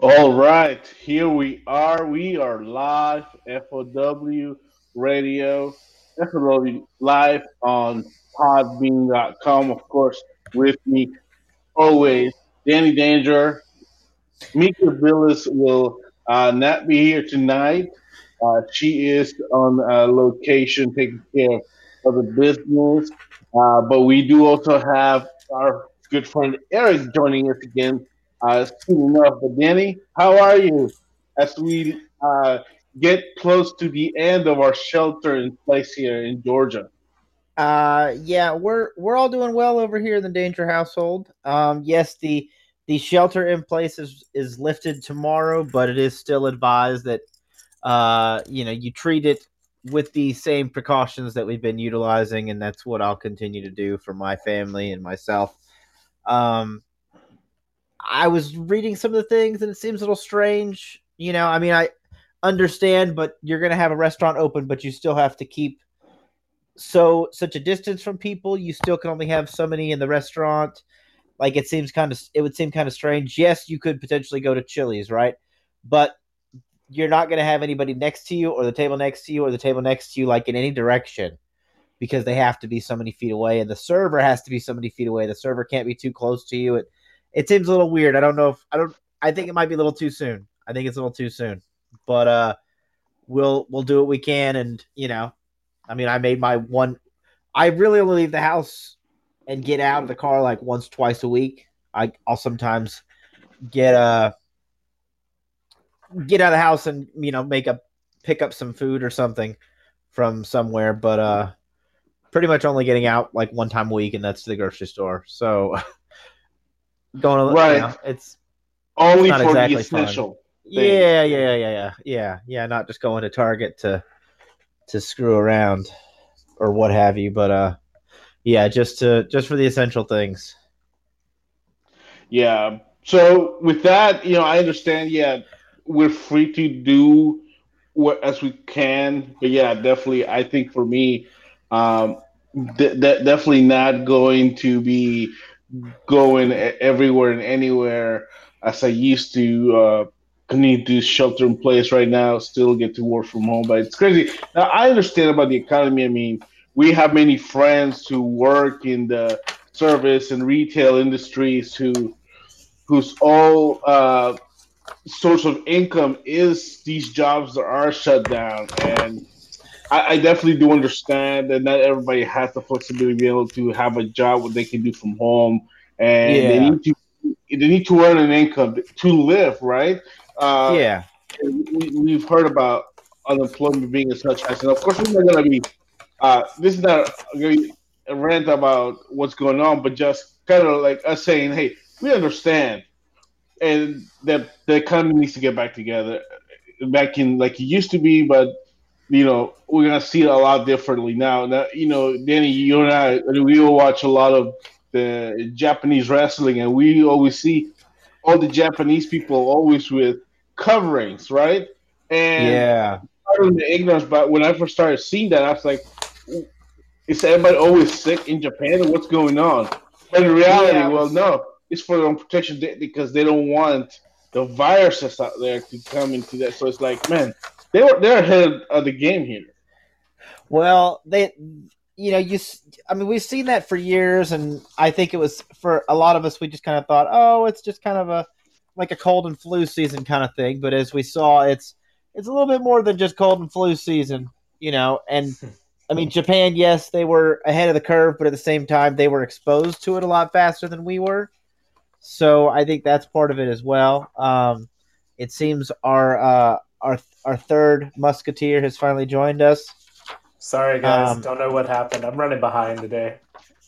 All right, here we are. We are live, FOW Radio, FOW live on podbean.com. Of course, with me always, Danny Danger. Mika Billis will uh, not be here tonight. Uh, she is on uh, location taking care of the business. Uh, but we do also have our good friend Eric joining us again uh, soon enough. But Danny, how are you as we uh, get close to the end of our shelter in place here in Georgia? Uh, yeah, we're we're all doing well over here in the Danger household. Um, yes, the the shelter in place is is lifted tomorrow, but it is still advised that uh, you know you treat it with the same precautions that we've been utilizing, and that's what I'll continue to do for my family and myself. Um, I was reading some of the things, and it seems a little strange. You know, I mean, I understand, but you're going to have a restaurant open, but you still have to keep so such a distance from people. You still can only have so many in the restaurant. Like it seems kind of, it would seem kind of strange. Yes, you could potentially go to Chili's, right? But you're not going to have anybody next to you, or the table next to you, or the table next to you, like in any direction, because they have to be so many feet away, and the server has to be so many feet away. The server can't be too close to you. It it seems a little weird. I don't know if I don't. I think it might be a little too soon. I think it's a little too soon, but uh, we'll we'll do what we can, and you know, I mean, I made my one. I really only leave the house and get out of the car like once, twice a week. I I'll sometimes get a uh, get out of the house and you know make a pick up some food or something from somewhere, but uh, pretty much only getting out like one time a week, and that's the grocery store. So going right, you know, it's only it's for exactly the essential. Yeah, yeah, yeah, yeah, yeah, yeah. Not just going to Target to to screw around or what have you, but uh, yeah, just to just for the essential things. Yeah. So with that, you know, I understand. Yeah, we're free to do what as we can, but yeah, definitely. I think for me, um, th- definitely not going to be going everywhere and anywhere as I used to. Uh, need to shelter in place right now, still get to work from home, but it's crazy. Now I understand about the economy. I mean, we have many friends who work in the service and retail industries who whose all uh, source of income is these jobs that are shut down and I, I, definitely do understand that not everybody has the flexibility to be able to have a job what they can do from home, and yeah. they need to they need to earn an income to live, right? Uh, yeah, we, have heard about unemployment being as such as, and of course, we're not going to be. Uh, this is not a rant about what's going on, but just kind of like us saying, "Hey, we understand," and that the economy needs to get back together, back in like it used to be, but you know, we're gonna see it a lot differently now. Now, you know, Danny, you and I, we all watch a lot of the Japanese wrestling, and we always see all the Japanese people always with coverings, right? And yeah, pardon the ignorance, but when I first started seeing that, I was like, "Is everybody always sick in Japan? What's going on?" But in reality, yeah, well, no, it's for their own protection because they don't want the viruses out there to come into that. So it's like, man, they were they're ahead of the game here. Well, they, you know, you. I mean, we've seen that for years, and I think it was for a lot of us. We just kind of thought, oh, it's just kind of a like a cold and flu season kind of thing. But as we saw, it's it's a little bit more than just cold and flu season, you know. And I mean, Japan, yes, they were ahead of the curve, but at the same time, they were exposed to it a lot faster than we were. So I think that's part of it as well. Um, it seems our uh, our our third musketeer has finally joined us. Sorry, guys, um, don't know what happened. I'm running behind today.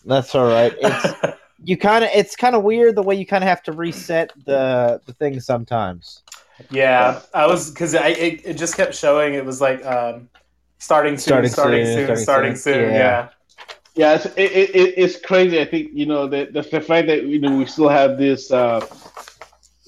That's all right. It's you kind of it's kind of weird the way you kind of have to reset the the thing sometimes. Yeah, I was because I it, it, just kept showing. It was like um, starting soon, starting, starting soon, soon, starting, starting soon. soon. Yeah. yeah. Yeah, it's, it, it, it's crazy. I think you know that the, the fact that you know we still have this uh,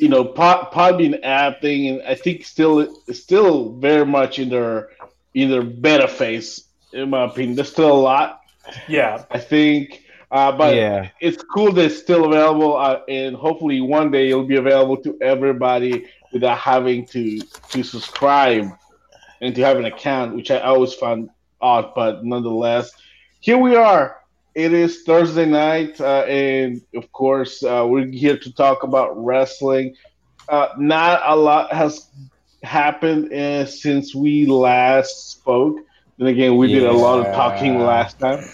you know pod, Podbean app thing, and I think still still very much in their in their beta phase. In my opinion, there's still a lot. Yeah, I think Uh, but yeah. it's cool that it's still available, uh, and hopefully one day it'll be available to everybody without having to to subscribe and to have an account, which I always found odd, but nonetheless, here we are. It is Thursday night, uh, and of course, uh, we're here to talk about wrestling. Uh, not a lot has happened uh, since we last spoke. And again, we yeah. did a lot of talking last time.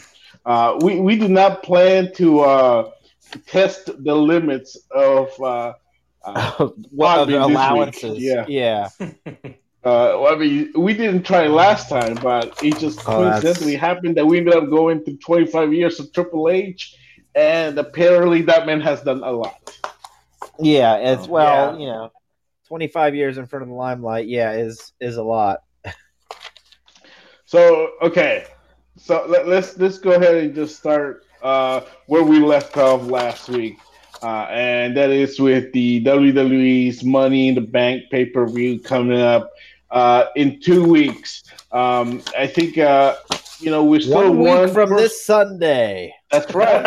Uh, we we do not plan to uh, test the limits of uh, uh, what allowances. Yeah, yeah. Uh, well, I mean, we didn't try last time, but it just oh, coincidentally happened that we ended up going to 25 years of Triple H, and apparently that man has done a lot. Yeah, as oh, well, yeah. you know, 25 years in front of the limelight, yeah, is is a lot. so okay, so let, us let's, let's go ahead and just start uh, where we left off last week, uh, and that is with the WWE's Money in the Bank pay per view coming up uh, in two weeks. Um, I think uh, you know we're still one week one from this Sunday. That's right.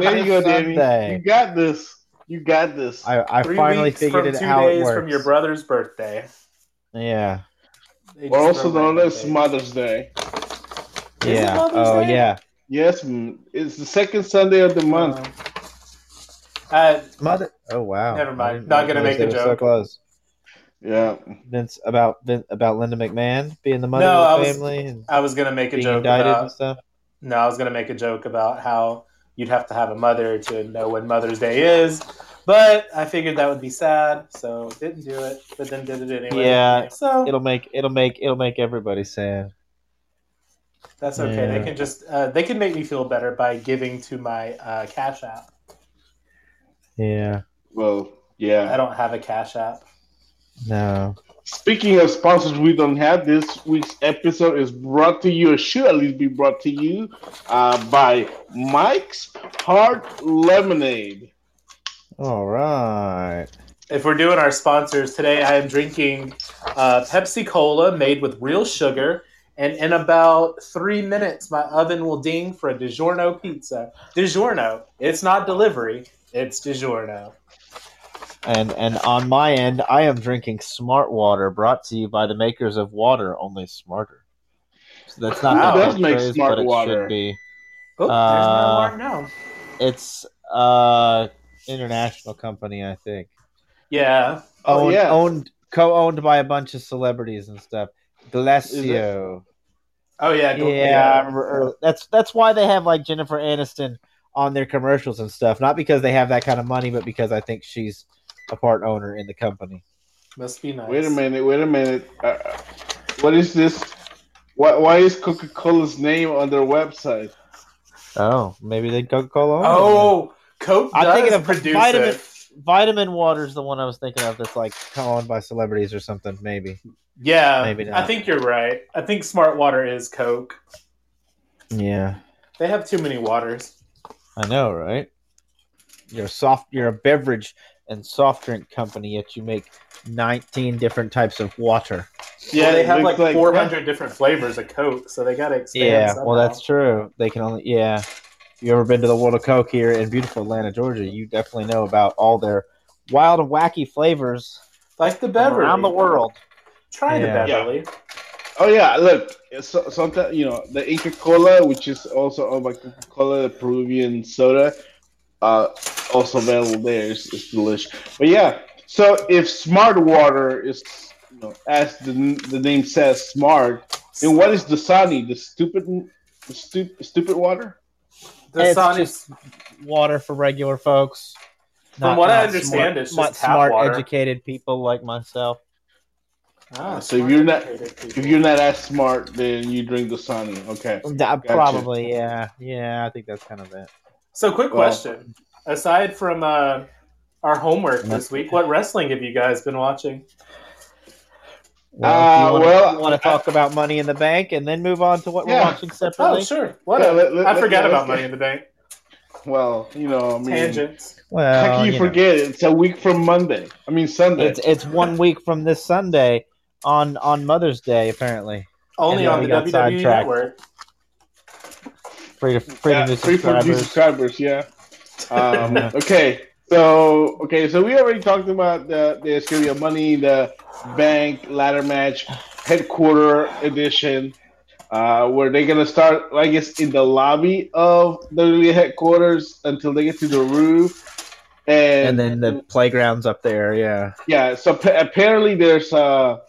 there you go, Danny. You got this. You got this. I, I finally figured it out. Two days from your brother's birthday. Yeah. Or also known as Mother's Day. Yeah. Oh, Day? yeah. Yes, it's the second Sunday of the month. Uh, Mother. Oh wow. Never mind. Not gonna make a joke. So close. Yeah. Vince about about Linda McMahon being the mother no, of the family. Was, I was gonna make a joke about stuff. No, I was gonna make a joke about how you'd have to have a mother to know when Mother's Day is. But I figured that would be sad, so didn't do it. But then did it anyway. Yeah, so it'll make it'll make it'll make everybody sad. That's okay. Yeah. They can just uh, they can make me feel better by giving to my uh, Cash App. Yeah. Well, yeah. I don't have a Cash App. No. Speaking of sponsors, we don't have this week's episode is brought to you, or should at least be brought to you, uh, by Mike's Hard Lemonade. All right. If we're doing our sponsors today, I am drinking uh, Pepsi Cola made with real sugar. And in about three minutes, my oven will ding for a DiGiorno pizza. DiGiorno. It's not delivery, it's DiGiorno. And and on my end, I am drinking Smart Water, brought to you by the makers of water, only smarter. So that's not wow, that does make smart but water. should be. Oh, there's uh, my mark now. It's uh international company, I think. Yeah. Oh owned, yeah. Owned co-owned by a bunch of celebrities and stuff. Glacéau. Oh yeah, yeah. yeah. That's that's why they have like Jennifer Aniston on their commercials and stuff. Not because they have that kind of money, but because I think she's a part owner in the company. Must be nice. Wait a minute. Wait a minute. Uh, what is this? Why, why is Coca Cola's name on their website? Oh, maybe they Coca Cola. Oh, Coke. I'm thinking of vitamin. It. Vitamin water is the one I was thinking of. That's like owned by celebrities or something. Maybe. Yeah, maybe not. I think you're right. I think Smart Water is Coke. Yeah. They have too many waters. I know, right? You're a soft. You're a beverage and soft drink company, yet you make 19 different types of water. Yeah, well, they have like, like 400 different flavors of Coke, so they got to expand. Yeah, somehow. well, that's true. They can only, yeah. If you ever been to the World of Coke here in beautiful Atlanta, Georgia, you definitely know about all their wild and wacky flavors. Like the Beverly. Around the world. Try yeah. the Beverly. Yeah. Oh yeah, look. So, sometimes you know the Inca Kola, which is also oh, owned by Coca Cola, the Peruvian soda uh, also available there. It's, it's delicious. But yeah, so if smart water is, you know, as the, the name says, smart, then what is Dasani? The stupid, the stu- stupid water? Dasani is water for regular folks. From not, what not I understand, smart, it's just smart, water. educated people like myself. Ah, so if you're not if you're not as smart, then you drink Dasani. Okay, gotcha. probably yeah, yeah. I think that's kind of it. So, quick well, question: Aside from uh, our homework this week, what wrestling have you guys been watching? Well, uh, want well, want to talk about Money in the Bank and then move on to what yeah. we're watching separately? Oh, sure. What? Yeah, let, let, I forgot let, about Money in the Bank. Well, you know, I mean, tangents. Well, how can you, you forget? Know. It's a week from Monday. I mean, Sunday. It's it's one week from this Sunday on on Mother's Day, apparently. Only on the WWE Network. Free to free Yeah, to new free for new subscribers. subscribers. Yeah. Um, okay. So okay, so we already talked about the there's gonna be a Money in the Bank ladder match, headquarter edition, uh, where they're gonna start, I guess, in the lobby of WWE headquarters until they get to the roof, and, And then the playgrounds up there, yeah. yeah. So pa- apparently there's uh there-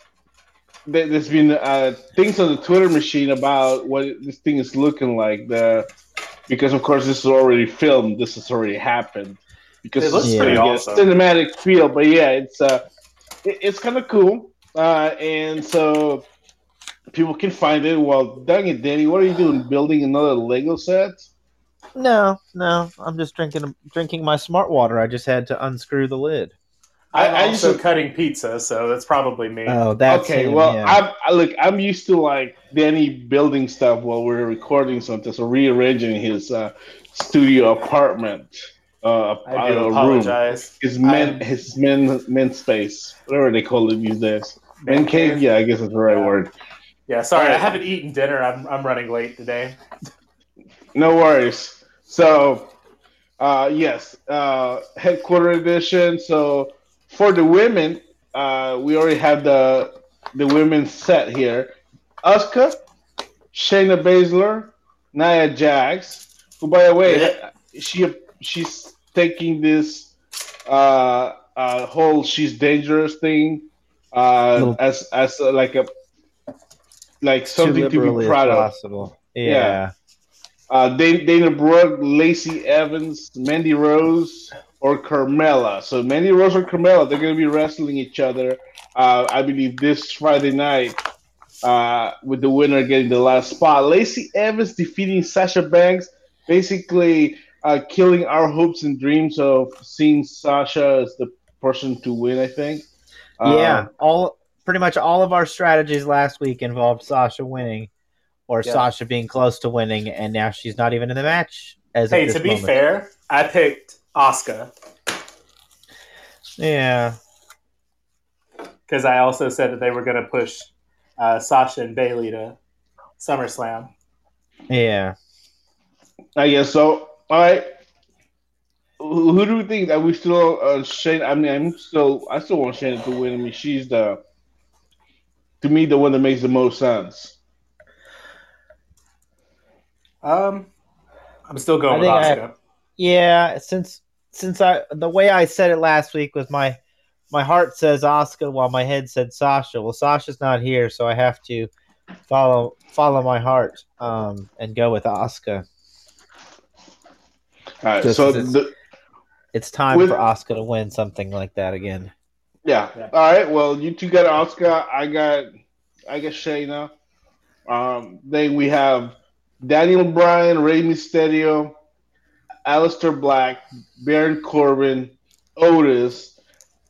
there's been uh things on the Twitter machine about what this thing is looking like. The because of course this is already filmed. This has already happened. Because It looks it's pretty gonna awesome. Cinematic feel, but yeah, it's uh it- it's kind of cool. Uh, and so people can find it. Well, dang it, Danny, what are you doing? Building another Lego set? No, no, I'm just drinking drinking my smart water. I just had to unscrew the lid. I'm I- I also just- cutting pizza, so that's probably me. Oh, that's okay, him, well, yeah. I'm I, look. I'm used to like Danny building stuff while we're recording something, so rearranging his uh, studio apartment, uh, I do uh, room, his men, I'm- his men, men space, whatever they call it these days. Men cave, yeah, I guess that's the right Yeah. word. Yeah, sorry, I haven't eaten dinner. I'm I'm running late today. No worries. So, uh, yes, uh, headquarter edition. So for the women, uh, we already have the the women's set here. Asuka, Shayna Baszler, Nia Jax. Who, by the way, she she's taking this uh, uh, whole she's dangerous thing uh, Little- as as uh, like a like something to be proud of. possible. Yeah. Yeah. Uh, Dana, Dana Brooke, Lacey Evans, Mandy Rose, or Carmella. So Mandy Rose or Carmella, they're going to be wrestling each other. Uh, I believe this Friday night, uh, with the winner getting the last spot. Lacey Evans defeating Sasha Banks, basically uh, killing our hopes and dreams of seeing Sasha as the person to win. I think. Uh, yeah, all pretty much all of our strategies last week involved Sasha winning, or Yeah. Sasha being close to winning, and now she's not even in the match. As Hey, to be moment. fair, I picked Asuka yeah, because I also said that they were going to push uh, Sasha and Bayley to SummerSlam. yeah. I guess so. All right. Who, who do we think that we still uh, Shane? I mean, I'm still I still want Shayna to win. I mean, she's the to me the one that makes the most sense. Um, I'm still going I with think I- Asuka. Yeah, since since I the way I said it last week was my my heart says Asuka while my head said Sasha. Well, Sasha's not here, so I have to follow follow my heart um and go with Asuka. All right. Just so it's- the, It's time With- for Asuka to win something like that again. yeah. Yeah. All right. Well, you two got Asuka. I got I got Shayna. Um, then we have Daniel Bryan, Rey Mysterio, Aleister Black, Baron Corbin, Otis,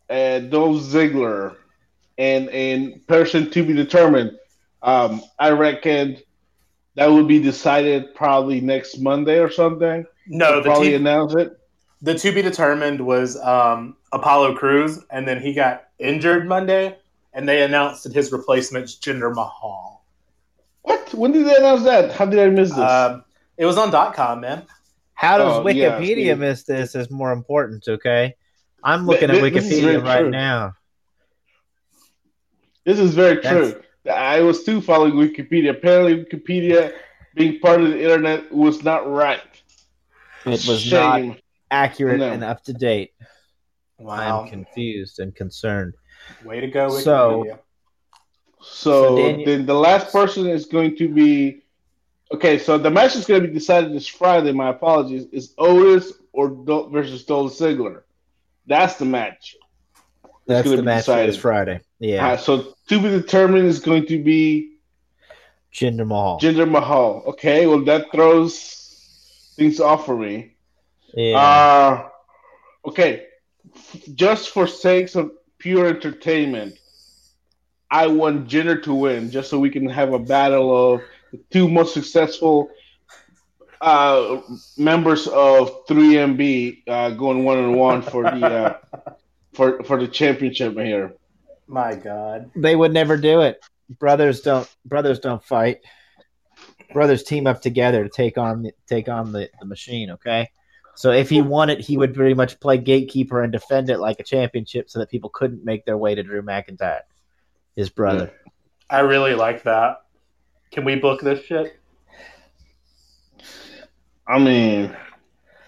and Dolph Ziggler, and and person to be determined. Um, I reckon that would be decided probably next Monday or something. No, They'll the, probably te- announce it. the to be determined was um, Apollo Crews, and then he got injured Monday, and they announced that his replacement's Jinder Mahal. What? When did they announce that? How did I miss this? Um, it was on .com, man. How does Oh, Wikipedia see. miss this is more important, okay? I'm looking Th- at th- this is very Wikipedia right true. now. This is very That's- true. I was too following Wikipedia. Apparently, Wikipedia being part of the internet was not right. It was not accurate No. and up to date. Wow, I'm confused and concerned. way to go, Wikipedia. So- So, So Daniel- then the last person is going to be okay. So the match is going to be decided this Friday. My apologies. Is Otis or Dol- versus Dolph Ziggler? That's the match. That's the match decided. this Friday. Yeah, Uh, so to be determined is going to be Jinder Mahal. Jinder Mahal. Okay, well that throws things off for me. yeah, Uh, okay, just for sakes of pure entertainment, I want Jinder to win, just so we can have a battle of the two most successful uh, members of 3MB uh, going one on one for the uh, for for the championship here. My God, they would never do it. Brothers don't. Brothers don't fight. brothers team up together to take on take on the, the machine. Okay, so if he won it, he would pretty much play gatekeeper and defend it like a championship, so that people couldn't make their way to Drew McIntyre, his brother. I really like that. Can we book this shit? I mean,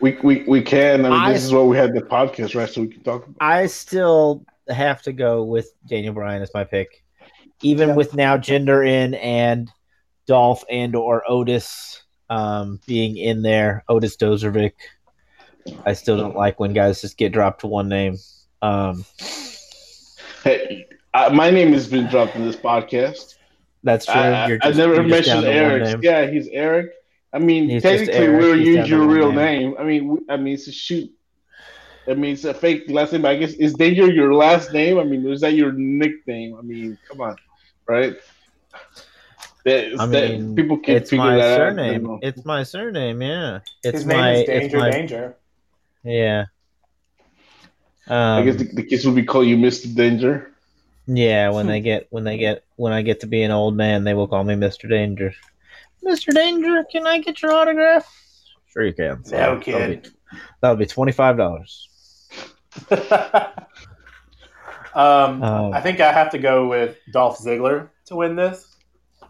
we we, we can. I mean, I- this is what we had the podcast, right? So we can talk about. I still have to go with Daniel Bryan as my pick, even Yeah. with now Jinder in and Dolph and or Otis um, being in there. Otis Dozovic. I still don't like when guys just get dropped to one name. Um, Hey, uh, my name has been dropped in this podcast. That's true. I, You're I never you're mentioned Eric. Yeah, he's Eric. I mean, He's technically, we'll use your real name. name. I mean, I mean, it's a shoot. I mean, it's a fake last name. I guess is Danger your last name? I mean, is that your nickname? I mean, come on, right? That, I that- mean, people can it's figure my that out. surname. you know. It's my surname. Yeah, it's His my. name is it's Danger my- Danger. Yeah. I Um, guess the, the kids will be call you Mister Danger. Yeah, when Hmm. they get when they get when I get to be an old man, they will call me Mister Danger. Mister Danger, can I get your autograph? Sure, you can. So No, that'll kid. be- That'll be twenty five dollars. um, Um, I think I have to go with Dolph Ziggler to win this.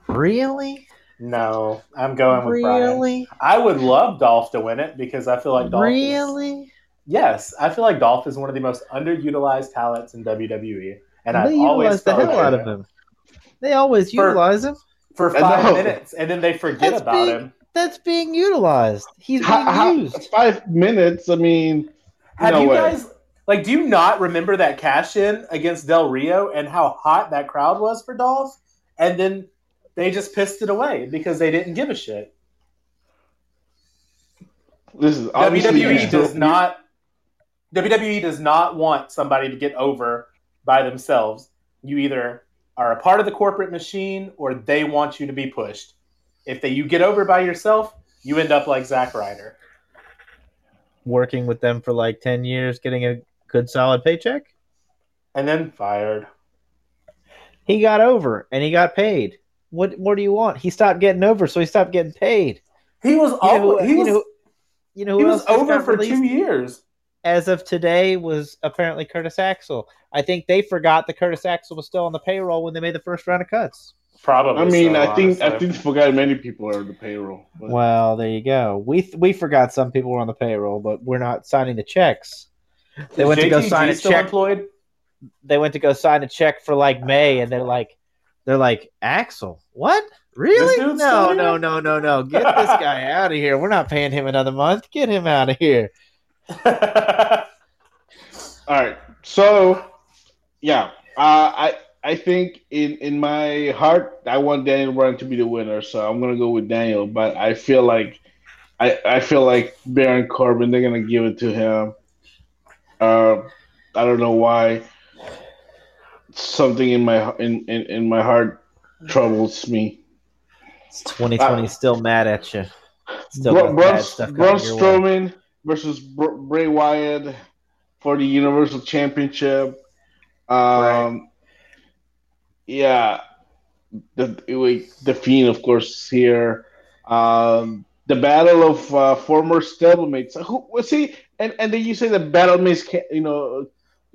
really, No, I'm going with Brian. really, I would love Dolph to win it because I feel like Dolph. is- really. yes, I feel like Dolph is one of the most underutilized talents in WWE, and they I've utilize always the hell out of him. They always For- utilize him. for five know. minutes, and then they forget That's about big. him. That's being utilized. He's being How, how, used. five minutes. I mean, Have no you way. guys like? Do you not remember that cash in against Del Rio and how hot that crowd was for Dolph? And then they just pissed it away because they didn't give a shit. This is WWE does not. WWE does not want somebody to get over by themselves. You either are a part of the corporate machine or they want you to be pushed. If they, you get over by yourself, you end up like Zack Ryder. Working with them for like ten years, getting a good solid paycheck. And then fired. He got over and he got paid. What more do you want? He stopped getting over, so he stopped getting paid. He was You know he you was, know, you know he was over for released? two years. As of today, was apparently Curtis Axel. I think they forgot that Curtis Axel was still on the payroll when they made the first round of cuts. Probably. I mean, so, I think I honestly. think forgot many people are on the payroll. But- Well, there you go. We th- we forgot some people were on the payroll, but we're not signing the checks. They Is went to go sign a still check. employed. They went to go sign a check for like May, and they're like, they're like Axel. What? Really? No, no, no, no, no. Get this guy out of here. We're not paying him another month. Get him out of here. All right. So, yeah, uh, I I think in in my heart I want Daniel Bryan to be the winner, so I'm gonna go with Daniel. But I feel like I I feel like Baron Corbin they're gonna give it to him. Uh, I don't know why. Something in my in in, in my heart troubles me. It's 2020 still mad at you. Still Bra- got Braun, bad stuff Braun your way. Versus Br- Bray Wyatt for the Universal Championship. Um, yeah, the wait, the Fiend, of course, here. Um, the battle of uh, former stablemates. Who was he? And and then you say the battlemates, can you know,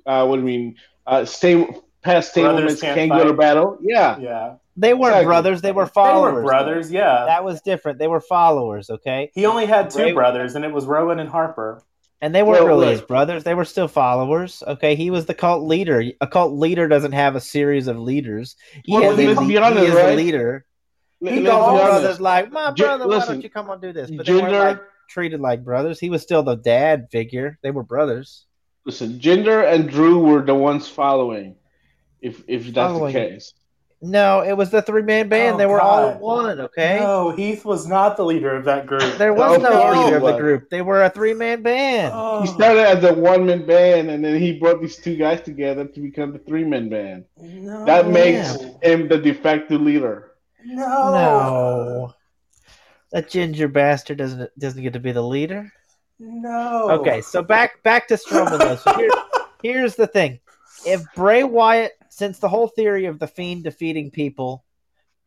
uh, what do you mean? Uh, stay past stablemates can't can't go to battle. Yeah, yeah, They weren't Exactly. brothers. They were followers. they were brothers. Yeah, That was different. They were followers. Okay. he only had two Bray- brothers, and it was Rowan and Harper. And they weren't really his brothers. They were still followers. Okay, he was the cult leader. A cult leader doesn't have a series of leaders. He, Well, has a, he, honest, is right? the leader. He called be his honest. brothers like, "My brother, why listen, don't you come on do this?" But they weren't like treated like brothers. He was still the dad figure. They were brothers. Listen, Jinder and Drew were the ones following. If if that's Following. the case, No, it was the three man band. Oh, they were all one. Okay. No, Heath was not the leader of that group. There was Oh, no no, leader of the group. They were a three man band. Oh, he started as a one man band, and then he brought these two guys together to become the three man band. no, That makes yeah. him the de facto leader. no. No. That ginger bastard doesn't doesn't get to be the leader. No. Okay, so back back to Strowman though. So here, here's the thing: if Bray Wyatt, since the whole theory of the Fiend defeating people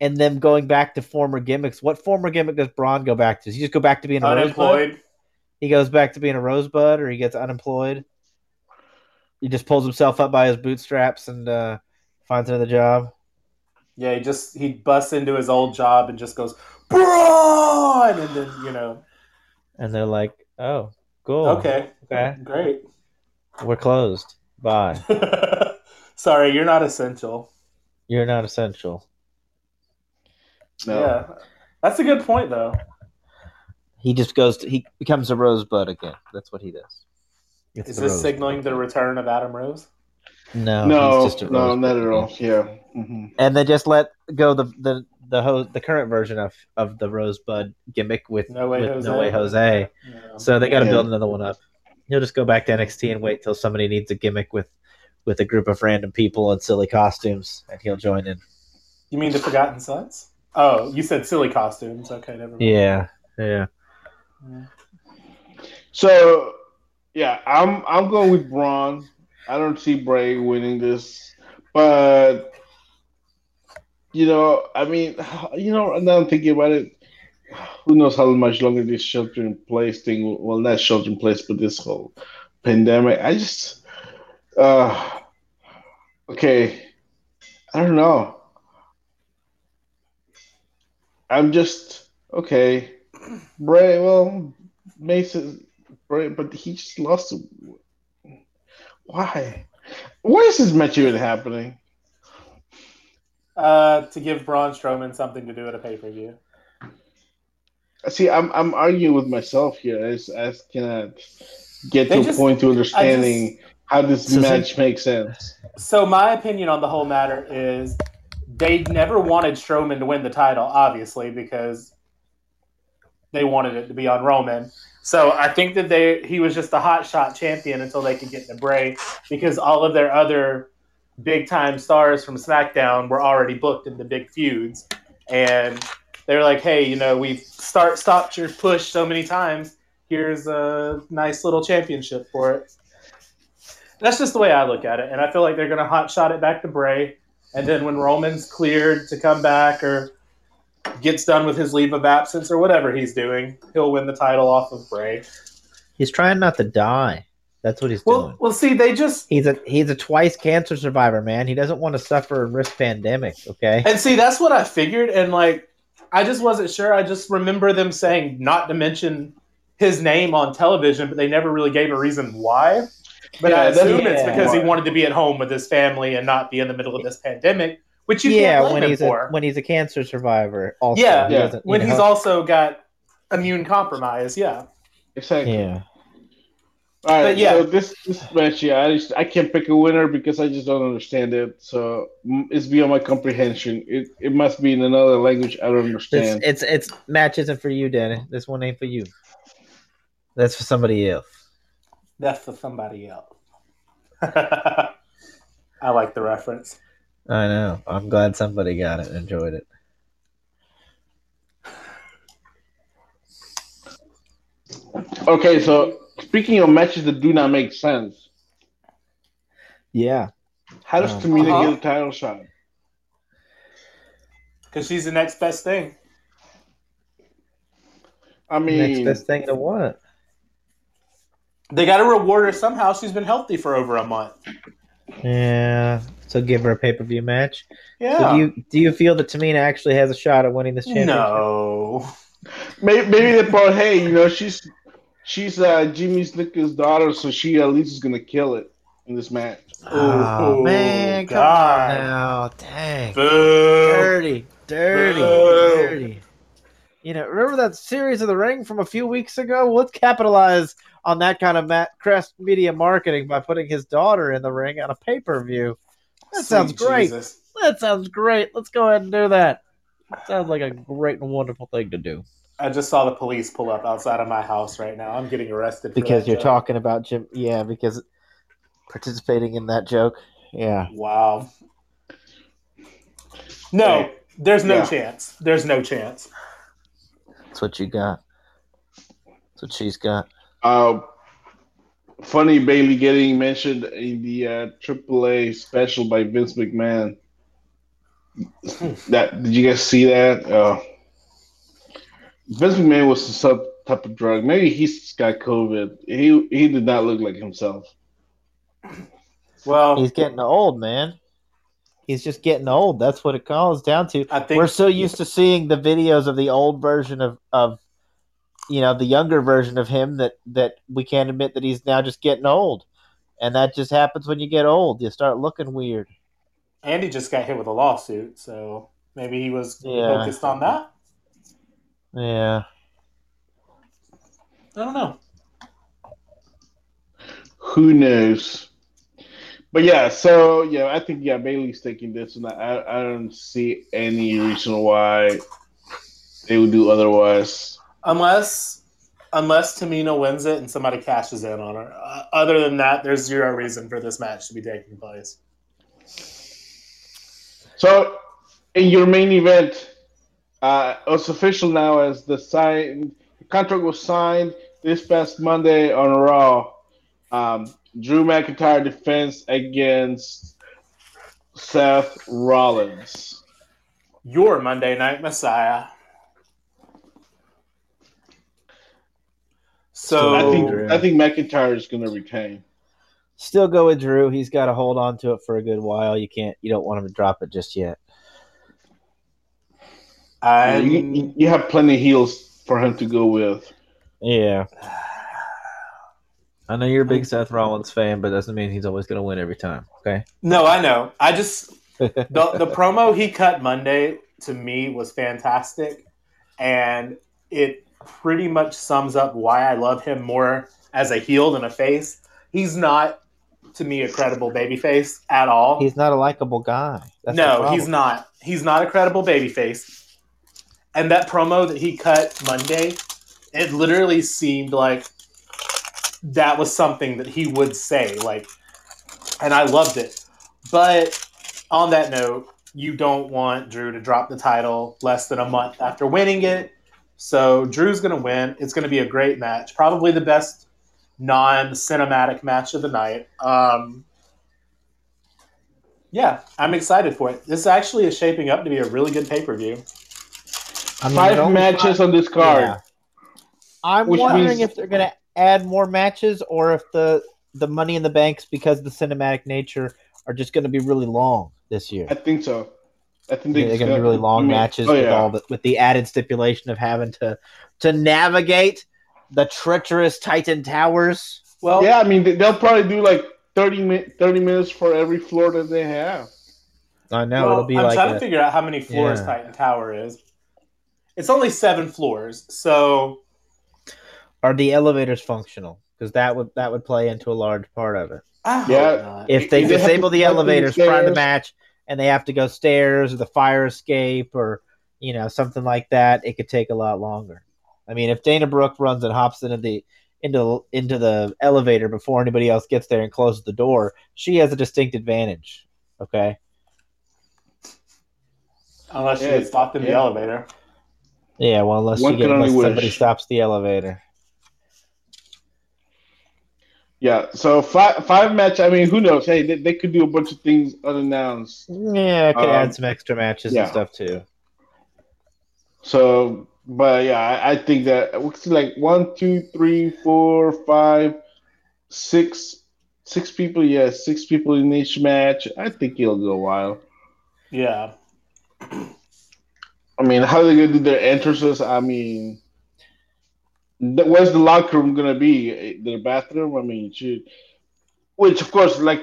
and them going back to former gimmicks. What former gimmick does Braun go back to? Does he just go back to being a rosebud? Unemployed. He goes back to being a rosebud, or he gets unemployed. He just pulls himself up by his bootstraps and uh, finds another job. Yeah, he just he busts into his old job and just goes Braun, and then you know, And they're like, "Oh, cool. okay, okay, great. we're closed. Bye. Sorry, you're not essential. You're not essential." No. Yeah, that's a good point though. He just goes. To, he becomes a rosebud again. That's what he does. It's Is this rosebud. signaling the return of Adam Rose? No, No, he's just a no, not at all. Yeah. hmm And they just let go the the the ho- the current version of of the rosebud gimmick with No way, with Jose. No way Jose. Yeah. So they got to Yeah. build another one up. He'll just go back to NXT and wait till somebody needs a gimmick with with a group of random people in silly costumes, and he'll join in. You mean the Forgotten Sons? Oh, you said silly costumes. Okay, never mind. Yeah, yeah. So, yeah, I'm I'm going with Braun. I don't see Bray winning this, but you know, I mean, you know, now I'm thinking about it. Who knows how much longer this shelter in place thing? Well, not shelter in place, but this whole pandemic. I just, uh, okay, I don't know. I'm just okay. Bray, well, Mason, Bray, but he just lost. Why? Why is this match even happening? Uh, to give Braun Strowman something to do at a pay per view. See, I'm I'm arguing with myself here. I just, I just cannot get They to just- a point to understanding how does this So match makes sense. So my opinion on the whole matter is they never wanted Strowman to win the title, obviously, because they wanted it to be on Roman. So I think that they he was just a hot shot champion until they could get to Bray because all of their other big time stars from SmackDown were already booked in the big feuds. And they were like, hey, you know, we've start stopped your push so many times. Here's a nice little championship for it. That's just the way I look at it. And I feel like they're going to hot shot it back to Bray. And then when Roman's cleared to come back or gets done with his leave of absence or whatever he's doing, he'll win the title off of Bray. He's trying not to die. That's what he's Well, doing. well, see, they just He's a he's a twice cancer survivor, man. He doesn't want to suffer and risk pandemic. Okay. and see that's what I figured. And like, I just wasn't sure. I just remember them saying not to mention his name on television, but they never really gave a reason why. But I Yeah, that's- assume it's because he wanted to be at home with his family and not be in the middle of this pandemic, which you yeah, can't blame when him he's for. a, when he's a cancer survivor. Also, Yeah, he yeah. doesn't- when know, he's also got immune compromise. Yeah. Exactly. yeah. All right. But yeah. So this this match, yeah, I just I can't pick a winner because I just don't understand it. So it's beyond my comprehension. It it must be in another language I don't It's, understand. it's it's match isn't for you, Danny. This one ain't for you. That's for somebody else. That's for somebody else. I like the reference. I know. I'm glad somebody got it and enjoyed it. Okay, so speaking of matches that do not make sense, Yeah. how does Uh, Tamina uh-huh. get a title shot? Because she's the next best thing. I mean, Next best thing to what? They got to reward her somehow. She's been healthy for over a month. Yeah. So give her a pay per view match. Yeah. So do you do you feel that Tamina actually has a shot at winning this championship? no. maybe, maybe they thought, hey, you know, she's she's uh, Jimmy Snuka's daughter, so she at least is gonna kill it in this match. Oh Ooh, man, come God. on now. Dang. Boo. Dirty, dirty, Boo. dirty. You know, remember that series of the ring from a few weeks ago? Let's capitalize on that kind of Matt Crest media marketing by putting his daughter in the ring on a pay per view. That sounds great. Jesus. That sounds great. Let's go ahead and do that. Sounds like a great and wonderful thing to do. I just saw the police pull up outside of my house right now. I'm getting arrested for Because that you're joke. talking about Jim. Yeah, because participating in that joke. Yeah. Wow. No, there's no yeah. chance. There's no chance. That's what you got. That's what she's got. Uh, funny Bayley getting mentioned in the uh, AAA special by Vince McMahon. That did you guys see that? Uh, Vince McMahon was some type of drug. Maybe he's got COVID. He he did not look like himself. Well, He's getting old, man. He's just getting old. That's what it comes down to. I think We're so used to seeing the videos of the old version of of you know the younger version of him that that we can't admit that he's now just getting old, and that just happens when you get old. You start looking weird. Andy just got hit with a lawsuit, so maybe he was Yeah. focused on that. Yeah. I don't know. Who knows? But yeah, so yeah, I think yeah, Bayley's taking this, and I I don't see any reason why they would do otherwise. Unless unless Tamina wins it and somebody cashes in on her. Uh, other than that, there's zero reason for this match to be taking place. So, in your main event, uh, it's official now as the sign the contract was signed this past Monday on Raw. Um, Drew McIntyre defense against Seth Rollins. Your Monday Night Messiah. So I think Drew. I think McIntyre is going to retain. Still go with Drew. He's got to hold on to it for a good while. You can't. You don't want him to drop it just yet. I'm, you, you have plenty of heels for him to go with. Yeah. I know you're a big mm. Seth Rollins fan, but doesn't mean he's always going to win every time. Okay. no, I know. I just the the promo he cut Monday to me was fantastic, and it pretty much sums up why I love him more as a heel than a face. He's not to me a credible babyface at all. He's not a likable guy. That's no, he's not. He's not a credible babyface. And that promo that he cut Monday, it literally seemed like that was something that he would say. Like, and I loved it. But on that note, you don't want Drew to drop the title less than a month after winning it. So Drew's going to win. It's going to be a great match. Probably the best non-cinematic match of the night. Um, yeah, I'm excited for it. This actually is shaping up to be a really good pay-per-view. I mean, Five matches five- on this card. Yeah. I'm Which wondering means- if they're going to add more matches or if the the Money in the Banks, because of the cinematic nature, are just going to be really long this year. I think so. I think They're going to be really long matches Oh, with yeah. all the with the added stipulation of having to to navigate the treacherous Titan towers. Well, Yeah, I mean they- they'll probably do like 30, mi- 30 minutes for every floor that they have. I know well, it'll be I'm like trying a- to figure out how many floors Yeah. Titan Tower is. It's only seven floors, so are the elevators functional? Because that would that would play into a large part of it. I hope Yeah. If they They disable the climb the elevators prior to the match and they have to go stairs or the fire escape or you know something like that, it could take a lot longer. I mean, if Dana Brooke runs and hops into the into into the elevator before anybody else gets there and closes the door, she has a distinct advantage. Okay. unless you Yeah, get stopped in the elevator. Yeah, well, unless One you get unless somebody wish. stops the elevator. Yeah, so five five match. I mean, who knows? Hey, they, they could do a bunch of things unannounced. Yeah, it could Um, add some extra matches yeah. and stuff too. So, but yeah, I, I think that we see like one, two, three, four, five, six, six people. Yeah, six people in each match. I think it'll go a while. Yeah. I mean, how are they gonna do their entrances? I mean, th- where's the locker room gonna be? Eh, the bathroom? I mean, should, which of course, like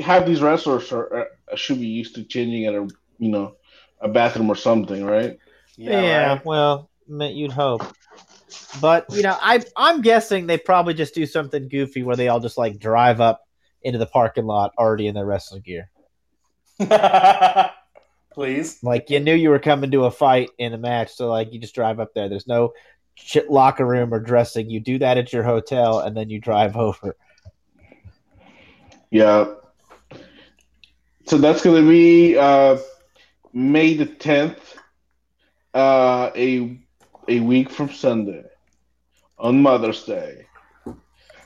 have these wrestlers are, are should be used to changing at a you know a bathroom or something, right? Yeah, right. well, ma- you'd hope. But you know, I I'm guessing they probably just do something goofy where they all just like drive up into the parking lot already in their wrestling gear. Please. Like you knew you were coming to a fight in a match, so like you just drive up there. There's no ch- locker room or dressing. You do that at your hotel, and then you drive over. Yeah. So that's going to be uh, May the tenth, uh, a a week from Sunday, on Mother's Day.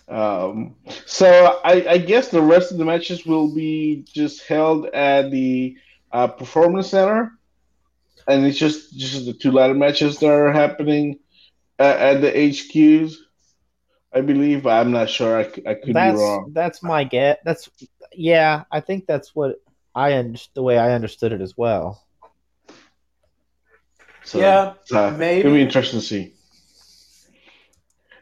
Um, so I, I guess the rest of the matches will be just held at the uh, Performance Center, and it's just just the two ladder matches that are happening at, at the HQs. I believe. I'm not sure. I, I could that's be wrong. that's my guess. That's yeah. I think that's what I un- the way I understood it as well. So, Yeah, uh, maybe. It'll be interesting to see.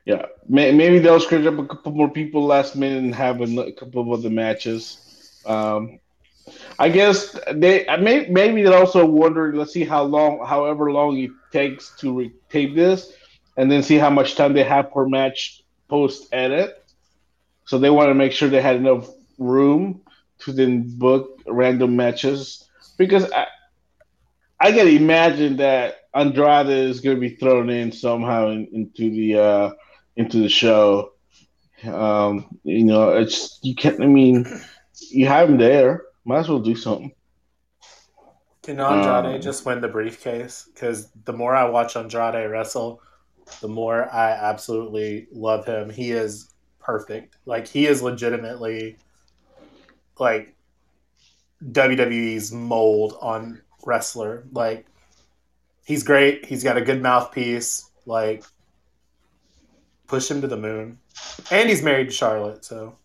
Yeah, may, maybe they'll scratch up a couple more people last minute and have a, a couple of other matches. Um, I guess they may, maybe they're also wondering. Let's see how long, however long it takes to re- tape this, and then see how much time they have per match post edit. So they want to make sure they had enough room to then book random matches because I, I can imagine that Andrade is going to be thrown in somehow in, into the uh, into the show. Um, you know, it's you can't. I mean, you have him there. Might as well do something. Can Andrade Um, just win the briefcase? Because the more I watch Andrade wrestle, the more I absolutely love him. He is perfect. Like he is legitimately like WWE's mold on wrestler. Like he's great. He's got a good mouthpiece. Like push him to the moon. And he's married to Charlotte, so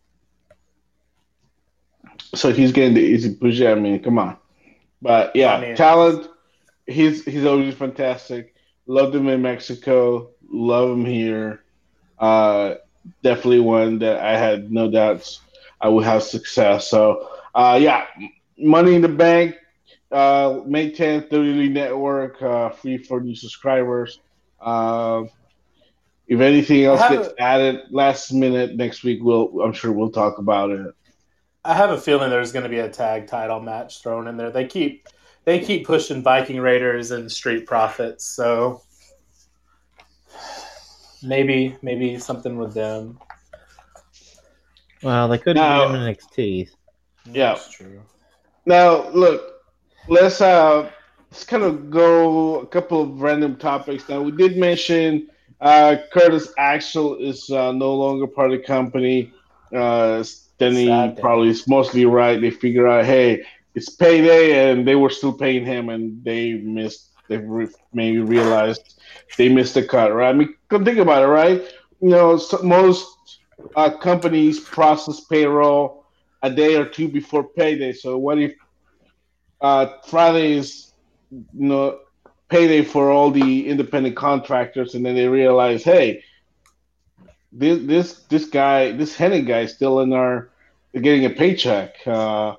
So he's getting the easy push. I mean, come on. But yeah, I mean- talent. He's he's always fantastic. Loved him in Mexico. Love him here. Uh, definitely one that I had no doubts I would have success. So uh, yeah, Money in the Bank. Uh, May 10th, WWE Network, uh, free for new subscribers. Uh, if anything else gets a- added last minute next week, we'll I'm sure we'll talk about it. I have a feeling there's going to be a tag title match thrown in there. They keep they keep pushing Viking Raiders and Street Profits, so maybe maybe something with them. Well, they couldn't No. get NXT. Yeah. That's true. Now, look, let's uh let's kind of go a couple of random topics. Now, we did mention uh Curtis Axel is uh, no longer part of the company. Uh, Denny Sad probably is mostly right. They figure out, hey, it's payday, and they were still paying him, and they missed. They re- maybe realized they missed the cut, right? I mean, come think about it, right? You know, so most uh, companies process payroll a day or two before payday. So what if uh, Friday is you know payday for all the independent contractors, and then they realize, hey, this this this guy, this Hennig guy, is still in our getting a paycheck. Uh,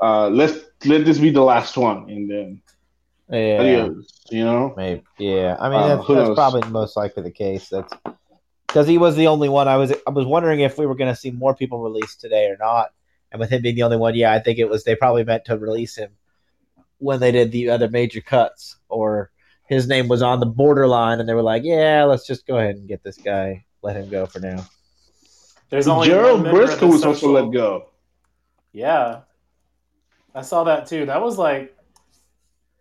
uh, let's let this be the last one, and then Yeah, adios, you know. maybe. Yeah, I mean Uh, that's, who that's probably most likely the case. That's because he was the only one. I was I was wondering if we were going to see more people released today or not. And with him being the only one, yeah, I think it was they probably meant to release him when they did the other major cuts, or his name was on the borderline, and they were like, yeah, let's just go ahead and get this guy, let him go for now. There's only Gerald one member of Brisco the was also let go. Yeah, I saw that too. That was like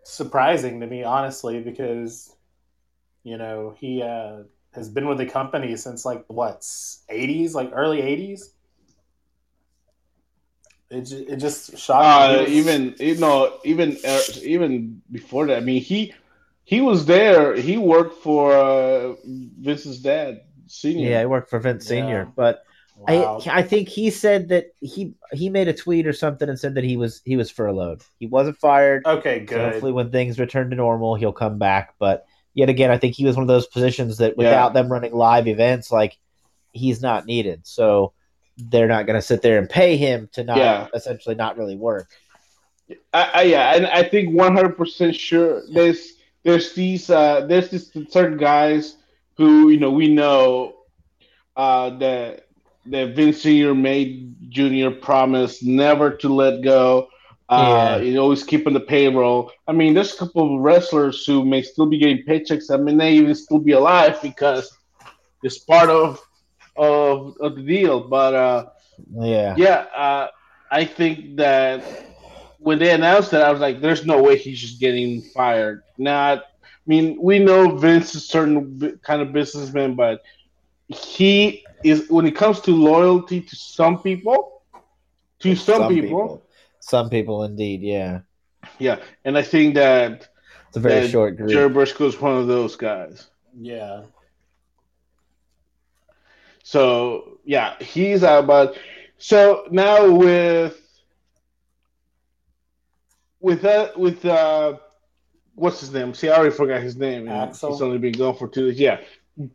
surprising to me, honestly, because you know he uh, has been with the company since like what '80s, like early '80s. It, it just shocked me. Uh, He was- even you know, even uh, even before that, I mean, he he was there. He worked for uh, Vince's dad, senior. Yeah, he worked for Vince Yeah. Senior, but wow. I I think he said that he he made a tweet or something and said that he was he was furloughed. He wasn't fired. okay, So good. hopefully, when things return to normal, he'll come back. But yet again, I think he was one of those positions that without them running live events, like he's not needed. So they're not going to sit there and pay him to not Yeah. essentially not really work. I, I, yeah, and I think one hundred percent sure there's there's these uh, there's these certain guys who you know we know uh, that that Vince Senior made Junior promise never to let go. Uh, Yeah. you know, always keeping the payroll. I mean, there's a couple of wrestlers who may still be getting paychecks. I mean, they even still be alive because it's part of of, of the deal. But uh, Yeah, yeah, uh, I think that when they announced that, I was like, "There's no way he's just getting fired." Not, I mean, we know Vince is a certain kind of businessman, but he is when it comes to loyalty to some people, to some, people, some people indeed. Yeah, Yeah, and I think that It's a very that short group. Jerry Brisco is one of those guys. Yeah. So yeah, he's out. But so now with with that with uh, what's his name? See, I already forgot his name. and Axel? He's only been gone for two days. Yeah,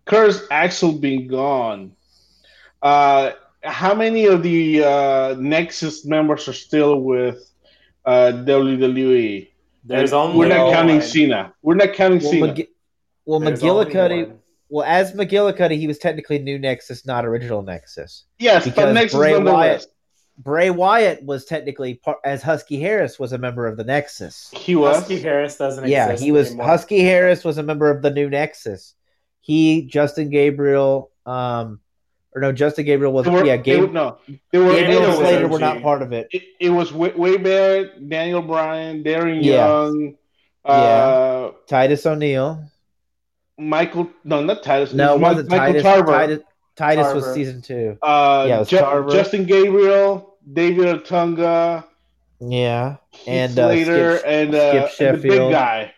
Curtis Axel being gone. Uh, how many of the uh, Nexus members are still with uh, WWE? There's And only we're not one. counting Cena. We're not counting well, Cena. McG- well There's McGillicutty. Well, as McGillicutty, he was technically new Nexus, not original Nexus. yes, because but Nexus Bray. Wyatt- Bray Wyatt was technically part, as Husky Harris was a member of the Nexus. He was. Husky Harris doesn't Yeah, exist he was anymore. Husky Harris was a member of the new Nexus. He, Justin Gabriel, um, or no, Justin Gabriel was were, yeah, Gabe, were- no, they were. Gabriel Gabriel and was Slater were not part of it. it, it was Way, Way Barrett, Daniel Bryan, Darren Yeah. Young, uh, Titus O'Neil. Michael. No, not Titus. No, it wasn't Michael Titus. Tarver. Titus, Titus was season two. Uh, Yeah, it was Ju- Tarver. Justin Gabriel, David Otunga, Yeah, Heath And, uh, Slater, Skip- and, uh, Skip and the big guy.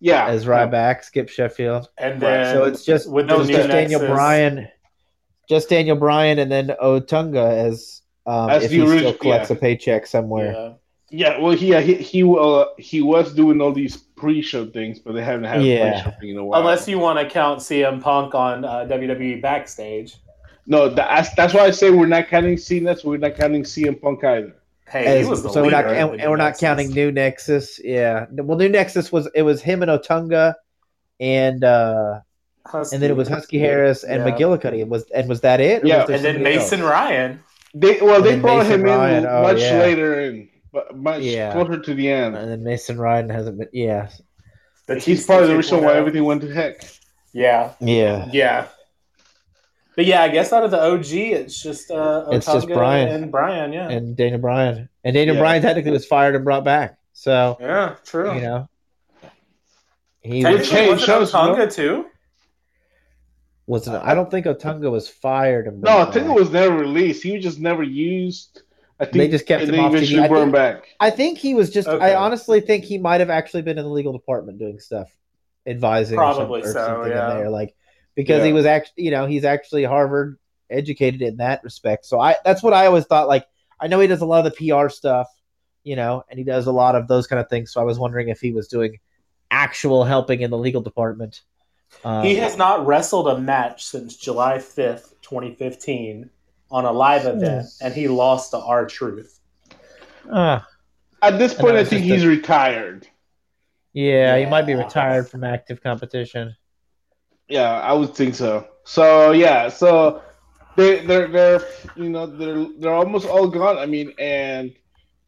Yeah, as Ryback, Skip Sheffield. and Right. then so it's just with it the just Daniel Bryan, just Daniel Bryan, and then Otunga as um, As if the he orig- still collects yeah. a paycheck somewhere. Yeah. Yeah, well, he he he, uh, he was doing all these pre-show things, but they haven't had Yeah. a pre-show thing in a while. Unless you want to count CM Punk on uh, WWE backstage. no, that's that's why I say we're not counting Cena, so we're not counting CM Punk either. Hey, As- he was the so we're not and, and we're not Nexus. counting New Nexus. Yeah, well, New Nexus was it was him and Otunga, and uh, Husky. and then it was Husky Harris and Yeah. McGillicutty. It was and was that it? Or Yeah, was and then Mason else? Ryan. They well, And they brought Mason him Ryan, in oh, much yeah. later and but much Yeah. closer to the end. and then Mason Ryan hasn't been. Yeah, The He's part of the reason why 2.0. everything went to heck. Yeah, yeah. yeah. But yeah, I guess out of the OG, it's just uh, It's just Otunga Bryan. and Brian. Yeah, And Daniel Bryan and Dana Yeah. Bryan technically was fired and brought back. So yeah, true. you know, he Technically, was, Technically, wasn't shows, you know? Otunga too? Wasn't. Uh, I don't think Otunga was fired. No, I brought think it back. was never released. He was just never used. I think They just kept him off TV. eventually I him think- back. I think he was just. Okay. I honestly think he might have actually been in the legal department doing stuff, advising, or some- Probably or so, something yeah. in there, like because he was actually, you know, he's actually Harvard educated in that respect. So I, that's what I always thought. Like I know he does a lot of the PR stuff, you know, and he does a lot of those kind of things. So I was wondering if he was doing actual helping in the legal department. Um, He has not wrestled a match since July 5th, 2015, on a live event, and he lost to R Truth. ah, At this point, that I think just a- he's retired. yeah, he might be retired from active competition. Yeah, I would think so. So yeah, so they they're they're you know they're they're almost all gone. I mean, and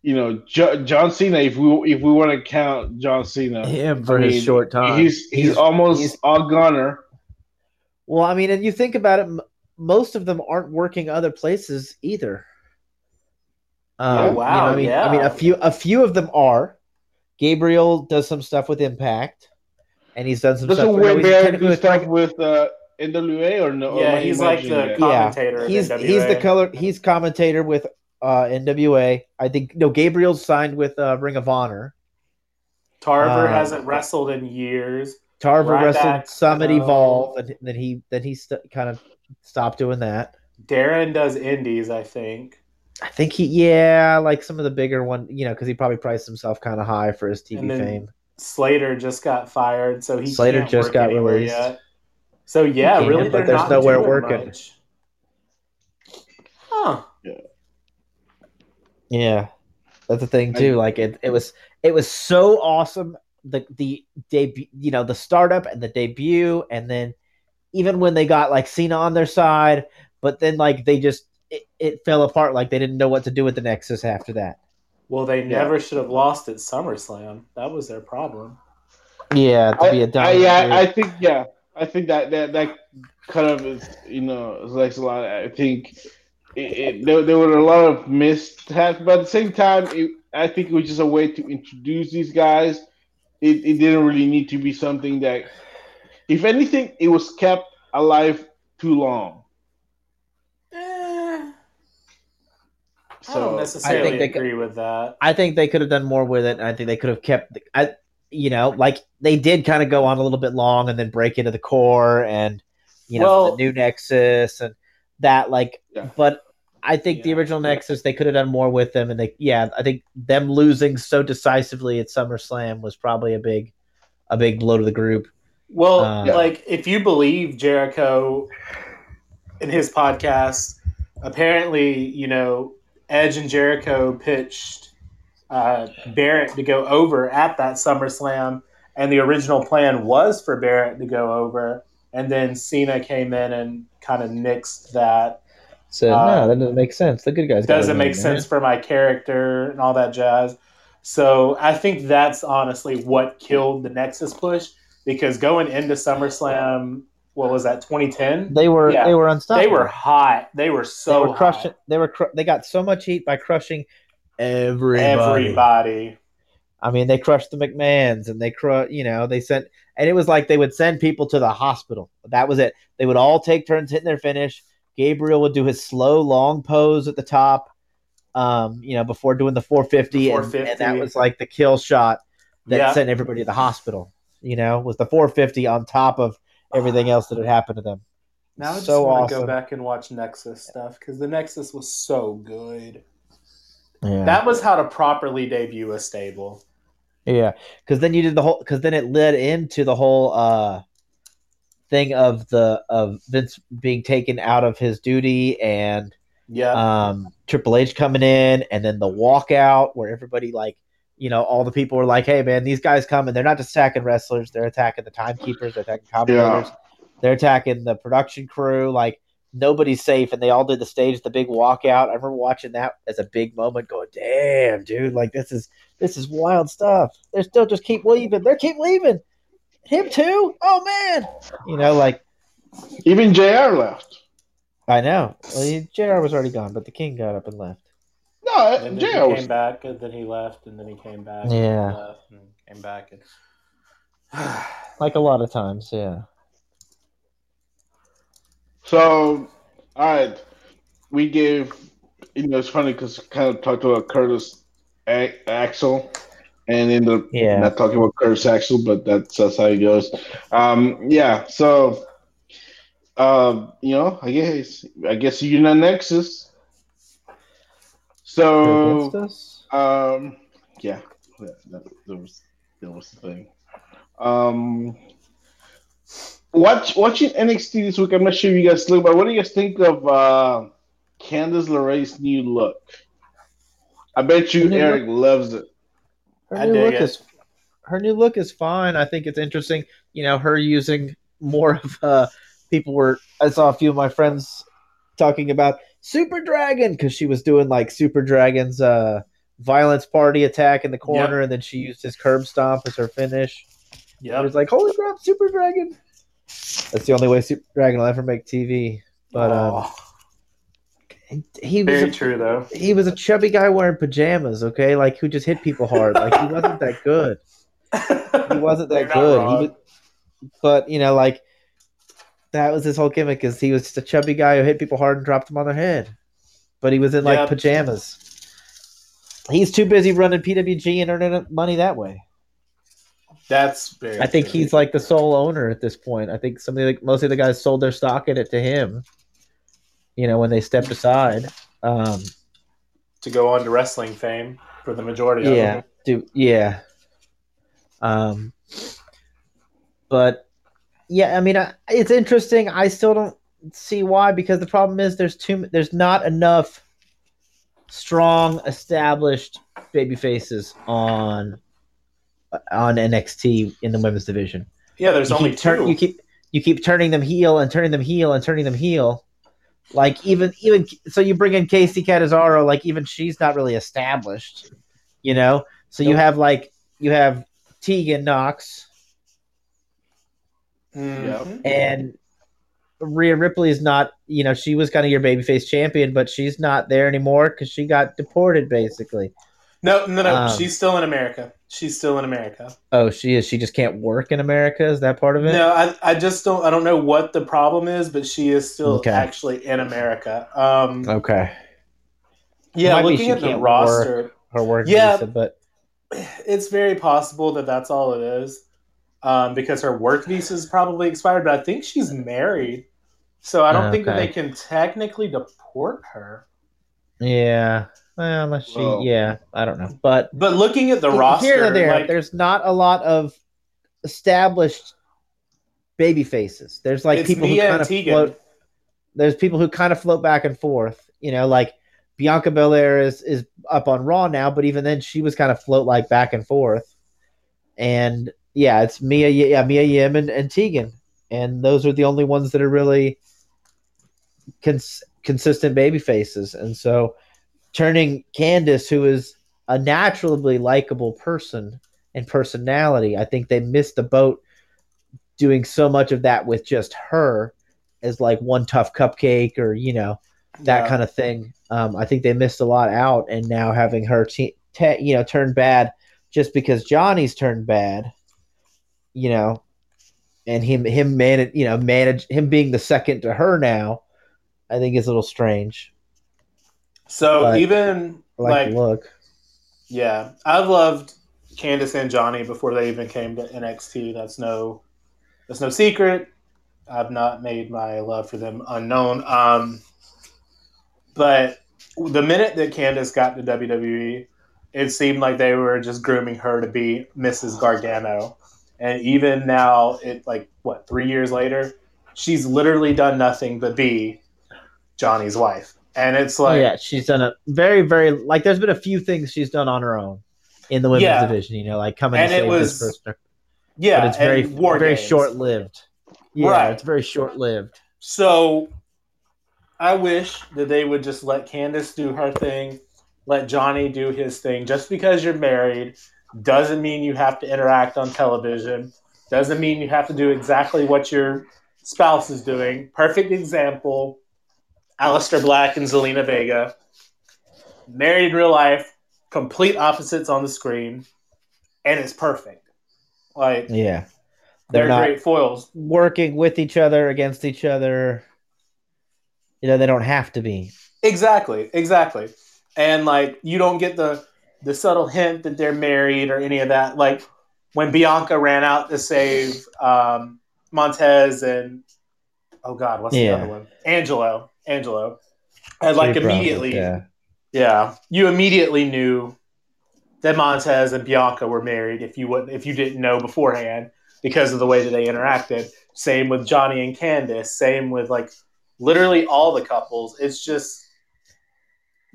you know jo- John Cena. If we if we want to count John Cena, Him for I his mean, short time. he's he's, almost he's- all goner. Well, I mean, and you think about it, m- most of them aren't working other places either. Um, Oh, you know, wow, I mean, yeah. I mean, a few, a few of them are. Gabriel does some stuff with Impact, and he's done some Doesn't stuff. no, Wade he's Barrett do with stuff Frank- with uh, NWA or no? yeah, I he's like the commentator. in He's he's the color. He's commentator with uh, NWA. I think no, Gabriel's signed with uh, Ring of Honor. Tarver Uh, hasn't wrestled in years. Tarver Ryback, wrestled Summit uh, Evolve, and then he then he st- kind of stopped doing that. Darren does indies, I think. I think he, yeah, like some of the bigger one, you know, because he probably priced himself kind of high for his TV fame. Slater just got fired, so he Slater just got released. Yet. So yeah, really, but they're there's not nowhere working. much. Huh? Yeah, that's the thing too. Like it, it was, it was so awesome. The the debut, you know, the startup and the debut, and then even when they got like Cena on their side, but then like they just it, it fell apart. Like they didn't know what to do with the Nexus after that. Well, they Yeah. never should have lost at SummerSlam. That was their problem. Yeah, to I, be a I, dominant yeah, group. I think yeah, I think that that that kind of is you know like a lot. I think it, it, there there were a lot of mishaps, but at the same time, it, I think it was just a way to introduce these guys. It it didn't really need to be something that, if anything, it was kept alive too long. Eh, I don't necessarily I think they could- agree with that. I think they could have done more with it. I think they could have kept. I, you know, like they did kind of go on a little bit long and then break into the core and you know Well- the new Nexus and that like. Yeah. But I think the original Nexus they could have done more with them and they yeah I think them losing so decisively at SummerSlam was probably a big a big blow to the group. Well, Uh, like if you believe Jericho in his podcast, apparently, you know, Edge and Jericho pitched uh, Barrett to go over at that SummerSlam, and the original plan was for Barrett to go over, and then Cena came in and kind of nixed that. So Uh, no, that doesn't make sense. The good guys Doesn't make sense for my character and all that jazz. So I think that's honestly what killed the Nexus push because going into SummerSlam, what was that, 2010? They were Yeah. they were unstoppable. They were hot. They were so they were hot. crushing. They were cru- they got so much heat by crushing everybody. everybody. I mean, they crushed the McMahons, and they cru- you know, they sent, and it was like they would send people to the hospital. That was it. They would all take turns hitting their finish. Gabriel would do his slow, long pose at the top, um, you know, before doing the 450, and, 450. and that was like the kill shot that Yeah. sent everybody to the hospital. You know, was the 450 on top of everything else that had happened to them. Now I just so want to go back and watch Nexus stuff because the Nexus was so good. Yeah. That was how to properly debut a stable. Yeah, because then you did the whole. Because then it led into the whole uh thing of the of Vince being taken out of his duty and Yeah. um Triple H coming in, and then the walkout where everybody like, you know, all the people were like, "Hey, man, these guys come and they're not just attacking wrestlers; they're attacking the timekeepers, they're attacking commentators, they're attacking the production crew. Like nobody's safe." And they all did the stage, the big walkout. I remember watching that as a big moment, going, "Damn, dude! Like this is this is wild stuff. They're still just keep leaving. they're keep leaving. Him too. Oh man, you know, like even Jr. left. I know. Well, he, Jr. was already gone, but the King got up and left. No, and then Jr. he was came back, and then he left, and then he came back. Yeah. And left, and came back. And... Like a lot of times, yeah. So, all right, we gave. You know, it's funny because kind of talked about Curtis A- Axel, and ended up Yeah. not talking about Curtis Axel, but that's that's how it goes. Um, yeah. So, um, you know, I guess I guess you're not Nexus. So, um, yeah, that, that, that was that was the thing. Um, watch watching NXT this week. I'm not sure if you guys look, but what do you guys think of uh, Candice LeRae's new look? I bet you Her new Eric loves it. Her I new look it. is her new look is fine. I think it's interesting. You know, her using more of uh people were I saw a few of my friends talking about Super Dragon because she was doing like Super Dragon's uh violence party attack in the corner and then she used his curb stomp as her finish. Yeah, it was like, holy crap, Super Dragon. That's the only way Super Dragon will ever make TV. But um, Oh, he was very a, true, though. he was a chubby guy wearing pajamas, okay? Like who just hit people hard. Like he wasn't that good. He wasn't that good. Was, but you know, like that was his whole gimmick is he was just a chubby guy who hit people hard and dropped them on their head. But he was in like Yep. pajamas. He's too busy running PWG and earning money that way. That's very. I think true. he's like the sole owner at this point. I think some like most of the guys sold their stock in it to him. You know, when they stepped aside. Um, to go on to wrestling fame for the majority of yeah, them. do yeah. Um, but yeah, I mean, I, it's interesting. I still don't see why because the problem is there's too there's not enough strong established baby faces on on NXT in the women's division. Yeah, there's you only keep two. you keep you keep turning them heel and turning them heel and turning them heel. Like even even so, you bring in Kacy Catanzaro. Like even she's not really established, you know. So you have like you have Tegan Nox Mhm. and Rhea Ripley is not. You know, she was kind of your babyface champion, but she's not there anymore because she got deported basically. No, no, no. Um, she's still in America. She's still in America. Oh, she is. She just can't work in America. Is that part of it? No, I, I just don't. I don't know what the problem is, but she is still Okay. actually in America. Um, Okay. Yeah, looking at the roster, her work Yeah. visa, but it's very possible that that's all it is, um, because her work visa is probably expired. But I think she's married, so I don't think that they can technically deport her. yeah, well, unless she, Well- yeah, I don't know, but But looking at the Here roster, there, like, there's not a lot of established baby faces. There's like people who kind of float. There's people who kind of float back and forth. You know, like Bianca Belair is is up on Raw now, but even then, she was kind of float like back and forth. And yeah, it's Mia, yeah, Mia Yim and, and Tegan, and those are the only ones that are really cons- consistent baby faces. And so, turning Candice, who is a naturally likable person and personality, I think they missed the boat doing so much of that with just her as like one tough cupcake or you know that Yeah. kind of thing. Um, I think they missed a lot out, and now having her te- te- you know turn bad just because Johnny's turned bad, you know, and him him manage you know manage him being the second to her now, I think is a little strange. So even like, like, look. yeah, I've loved Candice and Johnny before they even came to NXT. That's no, that's no secret. I've not made my love for them unknown. Um, but the minute that Candice got to WWE, it seemed like they were just grooming her to be Mrs. Gargano. And even now, it like what three years later, she's literally done nothing but be Johnny's wife. And it's like, oh, yeah, she's done a very very like. There's been a few things she's done on her own in the women's Yeah. division. You know, like coming And to it save was- this person. yeah, but it's very very short lived. Yeah, Right. it's very short lived. So I wish that they would just let Candice do her thing, let Johnny do his thing. Just because you're married doesn't mean you have to interact on television, doesn't mean you have to do exactly what your spouse is doing. Perfect example Aleister Black and Zelina Vega. Married in real life, complete opposites on the screen, and it's perfect. Like, Yeah, they're, they're great foils. working with each other against each other. You know, they don't have to be. Exactly, exactly. And like you don't get the the subtle hint that they're married or any of that. Like when Bianca ran out to save um, Montez and oh god, what's Yeah. the other one? Angelo. Angelo. And like Pretty proud of immediately, yeah. yeah, you immediately knew that Montez and Bianca were married if you wouldn't if you didn't know beforehand because of the way that they interacted. Same with Johnny and Candice. Same with like literally all the couples. It's just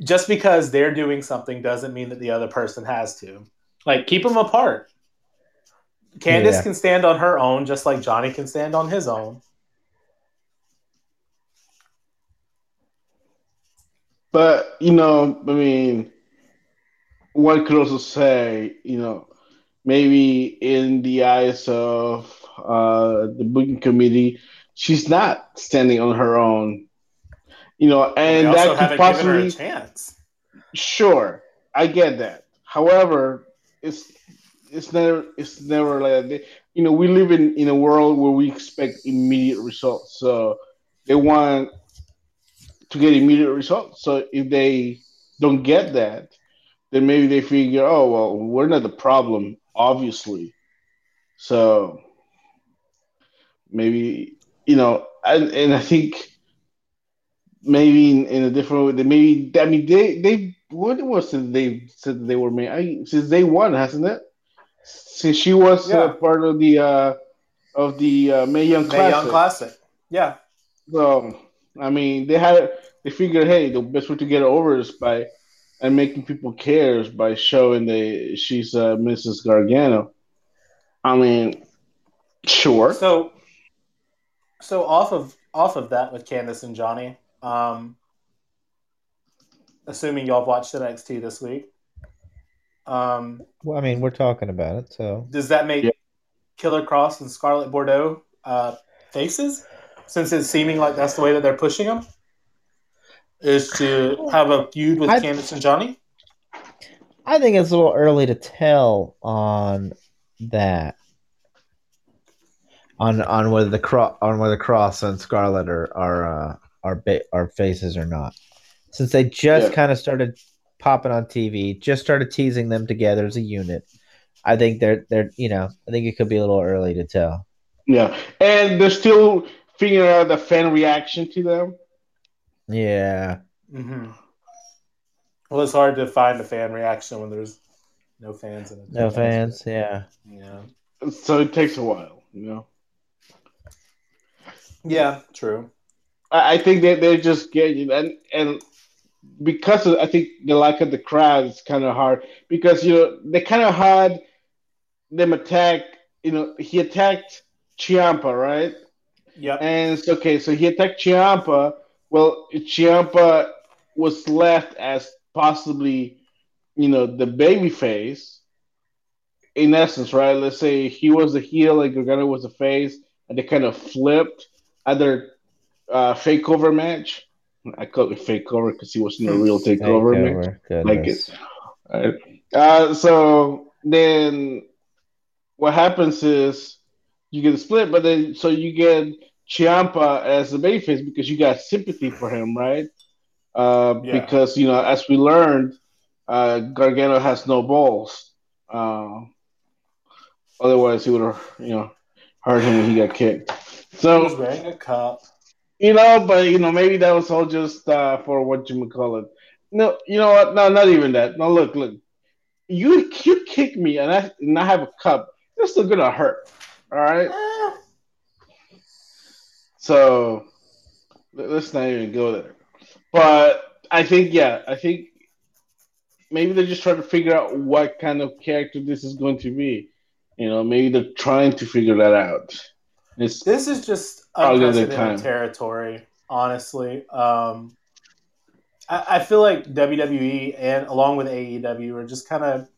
just because they're doing something doesn't mean that the other person has to. Like keep them apart. Candice Yeah. can stand on her own just like Johnny can stand on his own. But you know, I mean, one could also say, you know, maybe in the eyes of uh, the booking committee, she's not standing on her own. You know, and that could given her a possibly chance. Sure, I get that. However, it's it's never it's never like that. you know we live in in a world where we expect immediate results. So they want to get immediate results. So if they don't get that, then maybe they figure, oh well, we're not the problem, obviously. So maybe you know, and, and I think maybe in, in a different way. They maybe I mean they they what was it they said they were made I, since they won, hasn't it? Since she was Yeah. uh, part of the uh, of the uh, Mae Young Classic. Young Classic. Yeah. So I mean they had they figured hey the best way to get her over is by and making people care is by showing that she's uh, Mrs. Gargano. I mean, sure. So, so off of off of that with Candice and Johnny, um, assuming y'all have watched NXT this week, um, Well, I mean, we're talking about it, so does that make Yeah. Killer Kross and Scarlett Bordeaux uh, faces? Since it's seeming like that's the way that they're pushing them, is to have a feud with I- Candice and Johnny. I think it's a little early to tell on that. On on whether the Kross on whether Kross and Scarlett are are uh, are ba- are faces or not, since they just Yeah. kind of started popping on TV. Just started teasing them together as a unit. I think they're they're you know I think it could be a little early to tell. Yeah, and they're still figuring out the fan reaction to them. Yeah. Mm-hmm. Well, it's hard to find a fan reaction when there's no fans in it. No fans. Yeah. Yeah. So it takes a while, you know. Yeah. True. I, I think that they're just getting and and because of, I think the lack of the crowd, is kind of hard because you know they kind of had them attack. You know, he attacked Ciampa, right? Yeah. And it's okay, so he attacked Ciampa. Well, Ciampa was left as possibly, you know, the baby face. In essence, right? Let's say he was the heel and Gargano was the face, and they kind of flipped at their uh, fake over match. I call it fake over because he wasn't a real takeover match. Takeover. Like Goodness. it. Right. Uh, so then what happens is you get a split, but then so you get Ciampa as the babyface because you got sympathy for him, right? Uh, Yeah. Because you know, as we learned, uh, Gargano has no balls. Uh, otherwise, he would have, you know, hurt him when he got kicked. He So was wearing a cup. you know, but you know, maybe that was all just uh, for what you would call it. No, you know what? No, not even that. No, look, look. You you kick me and I and I have a cup. It's still gonna hurt. All right. So let- let's not even go there. But I think, yeah, I think maybe they're just trying to figure out what kind of character this is going to be. You know, maybe they're trying to figure that out. It's This is just unprecedented territory, honestly. Um, I, I feel like WWE and along with AEW are just kind of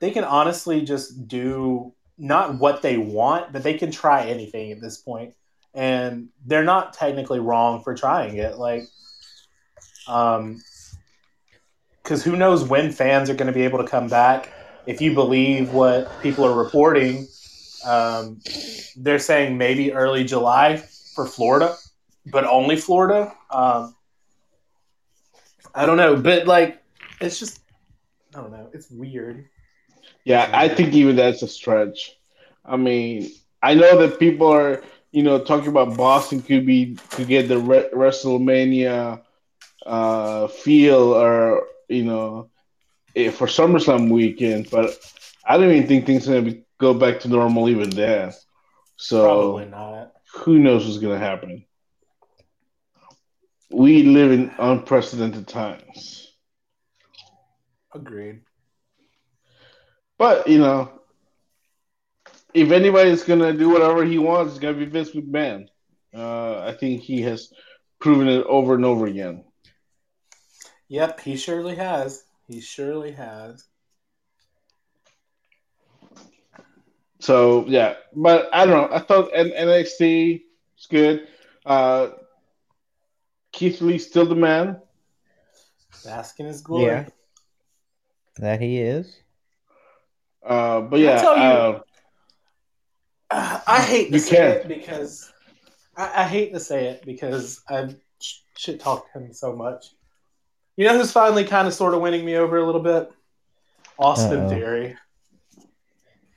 they can honestly just do not what they want, but they can try anything at this point, and they're not technically wrong for trying it. Like, um, because who knows when fans are going to be able to come back? If you believe what people are reporting, um, they're saying maybe early July for Florida, but only Florida. Um, I don't know, but like, it's just, I don't know, it's weird. Yeah, I think even that's a stretch. I mean, I know that people are, you know, talking about Boston could be could get the Re- WrestleMania uh, feel, or you know, eh, for SummerSlam weekend, but I don't even think things are gonna be, go back to normal even then. So Probably not. who knows what's gonna happen? We live in unprecedented times. Agreed. But you know, if anybody's gonna do whatever he wants, it's gonna be Vince McMahon. Uh, I think he has proven it over and over again. Yep, he surely has. He surely has. So yeah, but I don't know. I thought N- NXT is good. Uh, Keith Lee's still the man. Basking his glory. Yeah. That he is. Uh, but Can I yeah, tell you- uh, Uh, I hate to You say can't. it because I, I hate to say it because I've sh- shit talked him so much. You know who's finally kind of sort of winning me over a little bit? Austin Uh-oh. Theory.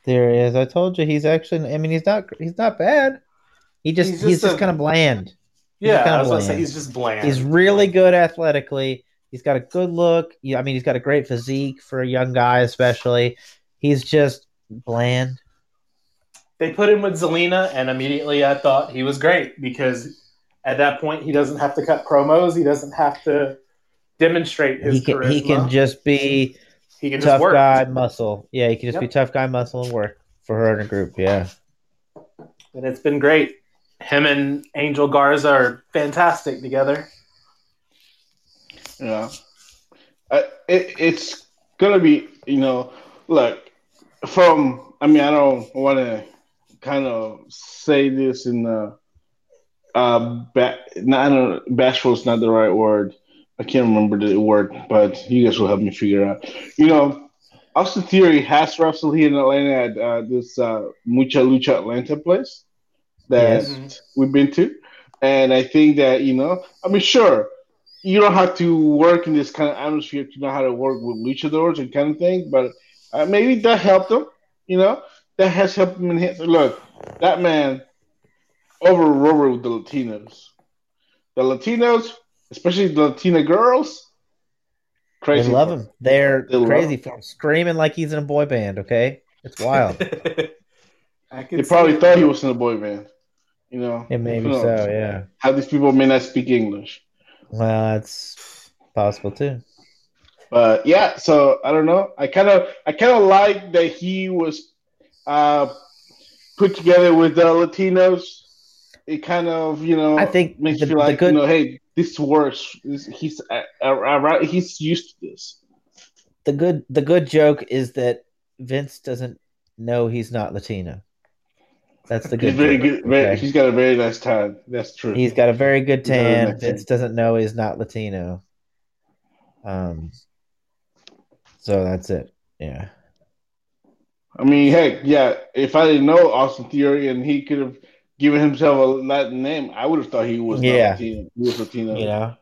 There he is. I told you he's actually. I mean, he's not. He's not bad. He just. He's He's just just, a- kind of bland. He's Yeah, I was gonna say he's just bland. He's really good athletically. He's got a good look. Yeah, I mean, he's got a great physique for a young guy, especially. He's just bland. They put him with Zelina, and immediately I thought he was great because at that point he doesn't have to cut promos. He doesn't have to demonstrate his He can. He can just be He can just tough work. guy muscle. Yeah, he can just Yep. be tough guy muscle and work for her in a group. Yeah. and it's been great. Him and Angel Garza are fantastic together. Yeah, I, it, it's gonna be you know, look from. I mean, I don't want to kind of say this in the. Uh, ba- no, I don't. Bashful is not the right word. I can't remember the word, but you guys will help me figure it out. You know, Austin Theory has wrestled here in Atlanta at uh, this uh, Mucha Lucha Atlanta place that Yes. we've been to, and I think that you know, I mean, sure, you don't have to work in this kind of atmosphere to know how to work with luchadors and kind of thing. But uh, maybe that helped him. You know, that has helped him. In his, look, that man over over with the Latinos. The Latinos, especially the Latina girls, crazy. They crazy. love for him. They're They crazy him. for him, screaming like he's in a boy band. Okay, it's wild. I They see probably it. thought he was in a boy band. You know, it maybe Who knows? so. Yeah. How these people may not speak English. Well, that's possible too. But yeah, so I don't know. I kind of, I kind of like that he was uh, put together with the Latinos. It kind of, you know, I think makes the- you feel like, good- you know, hey, this works. This, he's, uh, uh, uh, he's used to this. The good the good joke is that Vince doesn't know he's not Latino. That's the good. He's very joke, good. Very, okay? He's got a very nice tan. That's true. He's got a very good He's got a tan. nice Vince tan. doesn't know he's not Latino. Um. So that's it. Yeah. I mean, heck, yeah. If I didn't know Austin Theory and he could have given himself a Latin name, I would have thought he was not Yeah. Latino. He was Latino. You know.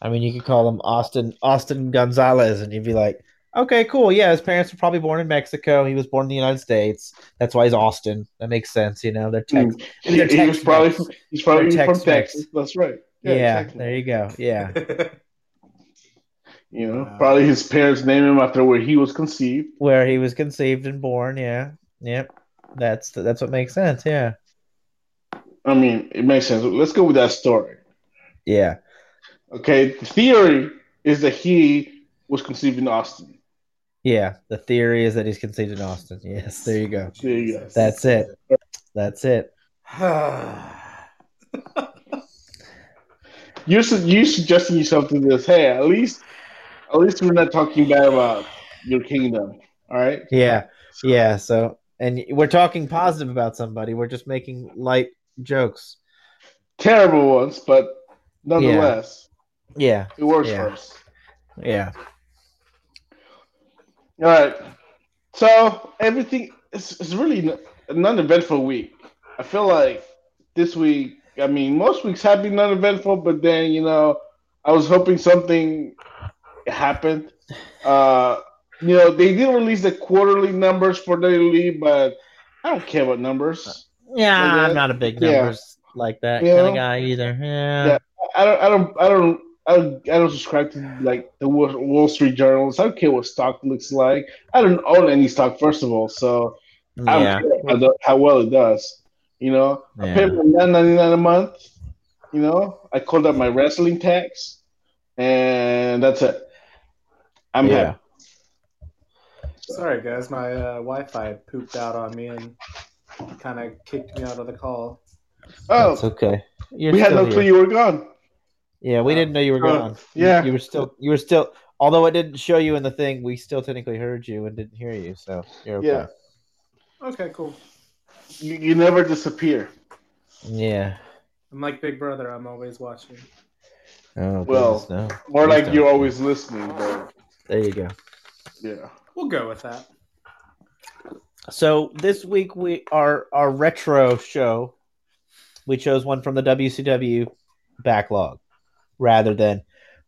I mean, you could call him Austin Austin Gonzalez, and you'd be like, okay, cool. Yeah, his parents were probably born in Mexico. He was born in the United States. That's why he's Austin. That makes sense. You know, they're Tex. Mm. He, he was probably he's probably from Texas. That's right. Yeah, exactly. there you go. Yeah. You know, Wow. probably his parents named him after where he was conceived. where he was conceived and born. Yeah, yep. That's that's what makes sense. Yeah, I mean, it makes sense. Let's go with that story. yeah, Okay, the theory is that he was conceived in Austin. yeah. The theory is that he's conceived in Austin. Yes, there you go. There you go. That's it. That's it. You're su- you suggesting yourself to this? Hey, at least, at least we're not talking bad about your kingdom. All right. Yeah, yeah. So, and we're talking positive about somebody. We're just making light jokes. Terrible ones, but nonetheless, Yeah, it works Yeah. for us. yeah, All right. So everything is it's really a non-eventful week. I feel like this week. I mean, most weeks have been non-eventful, but then you know, I was hoping something happened. Uh, you know, they did release the quarterly numbers for WWE, but I don't care about numbers. yeah. Like? I'm not a big Yeah. numbers like that You kind know? of guy either. Yeah, Yeah. I don't, I don't, I don't, I don't, I don't subscribe to like the Wall Street Journals. I don't care what stock looks like. I don't own any stock, first of all, so I yeah, don't care how, the- how well it does. You know, I pay yeah. nine ninety nine a month. You know, I called up my wrestling tax, and that's it. I'm Yeah. happy. Sorry, guys. My uh, Wi-Fi pooped out on me and kind of kicked me out of the call. Oh, it's okay. You're we had still no clue you were gone. Yeah, we didn't know you were Uh, gone. You- yeah. you were still. You were still. Although it didn't show you in the thing, we still technically heard you and didn't hear you. So you're okay. Yeah, Okay, cool. you, you never disappear. Yeah. I'm like Big Brother. I'm always watching. Oh, Well, goodness, no. More Please like don't. you're always listening, but There you go. yeah. We'll go with that. So this week we our our retro show, we chose one from the WCW backlog rather than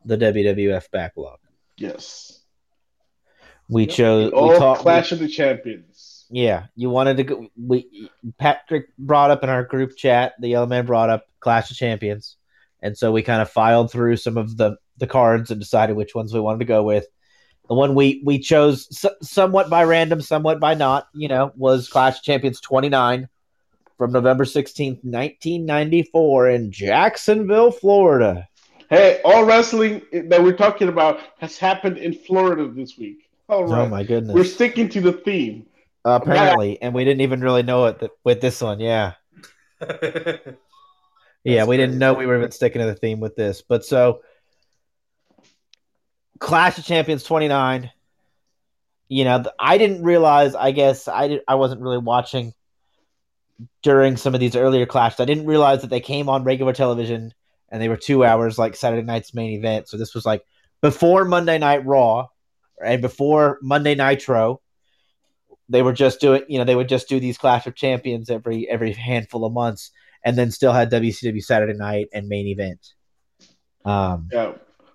the WWF backlog. Yes. We Yep. chose. All we talked. Clash of the Champions. Yeah, you wanted to go. We Patrick brought up in our group chat. The Yellow Man brought up Clash of Champions, and so we kind of filed through some of the the cards and decided which ones we wanted to go with. The one we we chose so, somewhat by random, somewhat by not. You know, was Clash of Champions twenty nine from November sixteenth, nineteen ninety four, in Jacksonville, Florida. Hey, all wrestling that we're talking about has happened in Florida this week. All oh, right. Oh my goodness! We're sticking to the theme. Apparently, and we didn't even really know it th- with this one. Yeah. Yeah, That's we didn't know we were even sticking to the theme with this. But so Clash of Champions 29. You know, I didn't realize, I guess I did, I wasn't really watching during some of these earlier clashes. I didn't realize that they came on regular television and they were 2 hours like Saturday night's main event. So this was like before Monday Night Raw and before Monday Nitro. They were just doing, you know, they would just do these Clash of Champions every every handful of months and then still had WCW Saturday Night and main event. Um, Yeah.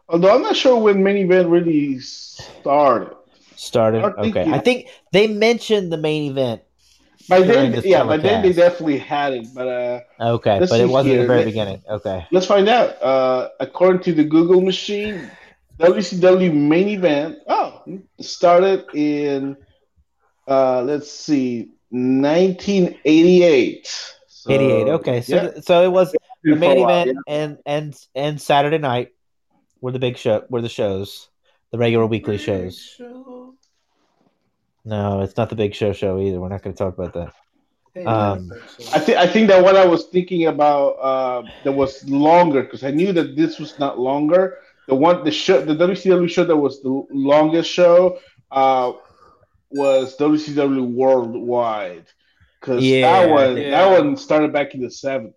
Although I'm not sure when main event really started. started. I Okay, yeah. I think they mentioned the main event. By then, yeah, by then they definitely had it. But uh, Okay, but it wasn't at the very Let- beginning. Okay. let's find out. Uh, according to the Google machine, WCW main event oh started in uh, let's see, 1988. So, 88. Okay, so yeah, so it was the main while, event and and and Saturday night were the big show We're the shows, the regular weekly shows. No, it's not the big show show either. We're not going to talk about that. Um, I think I think that what I was thinking about uh, that was longer because I knew that this was not longer. The one the show the WCW show that was the longest show uh, was WCW Worldwide because Yeah, that one yeah. that one started back in the seventies.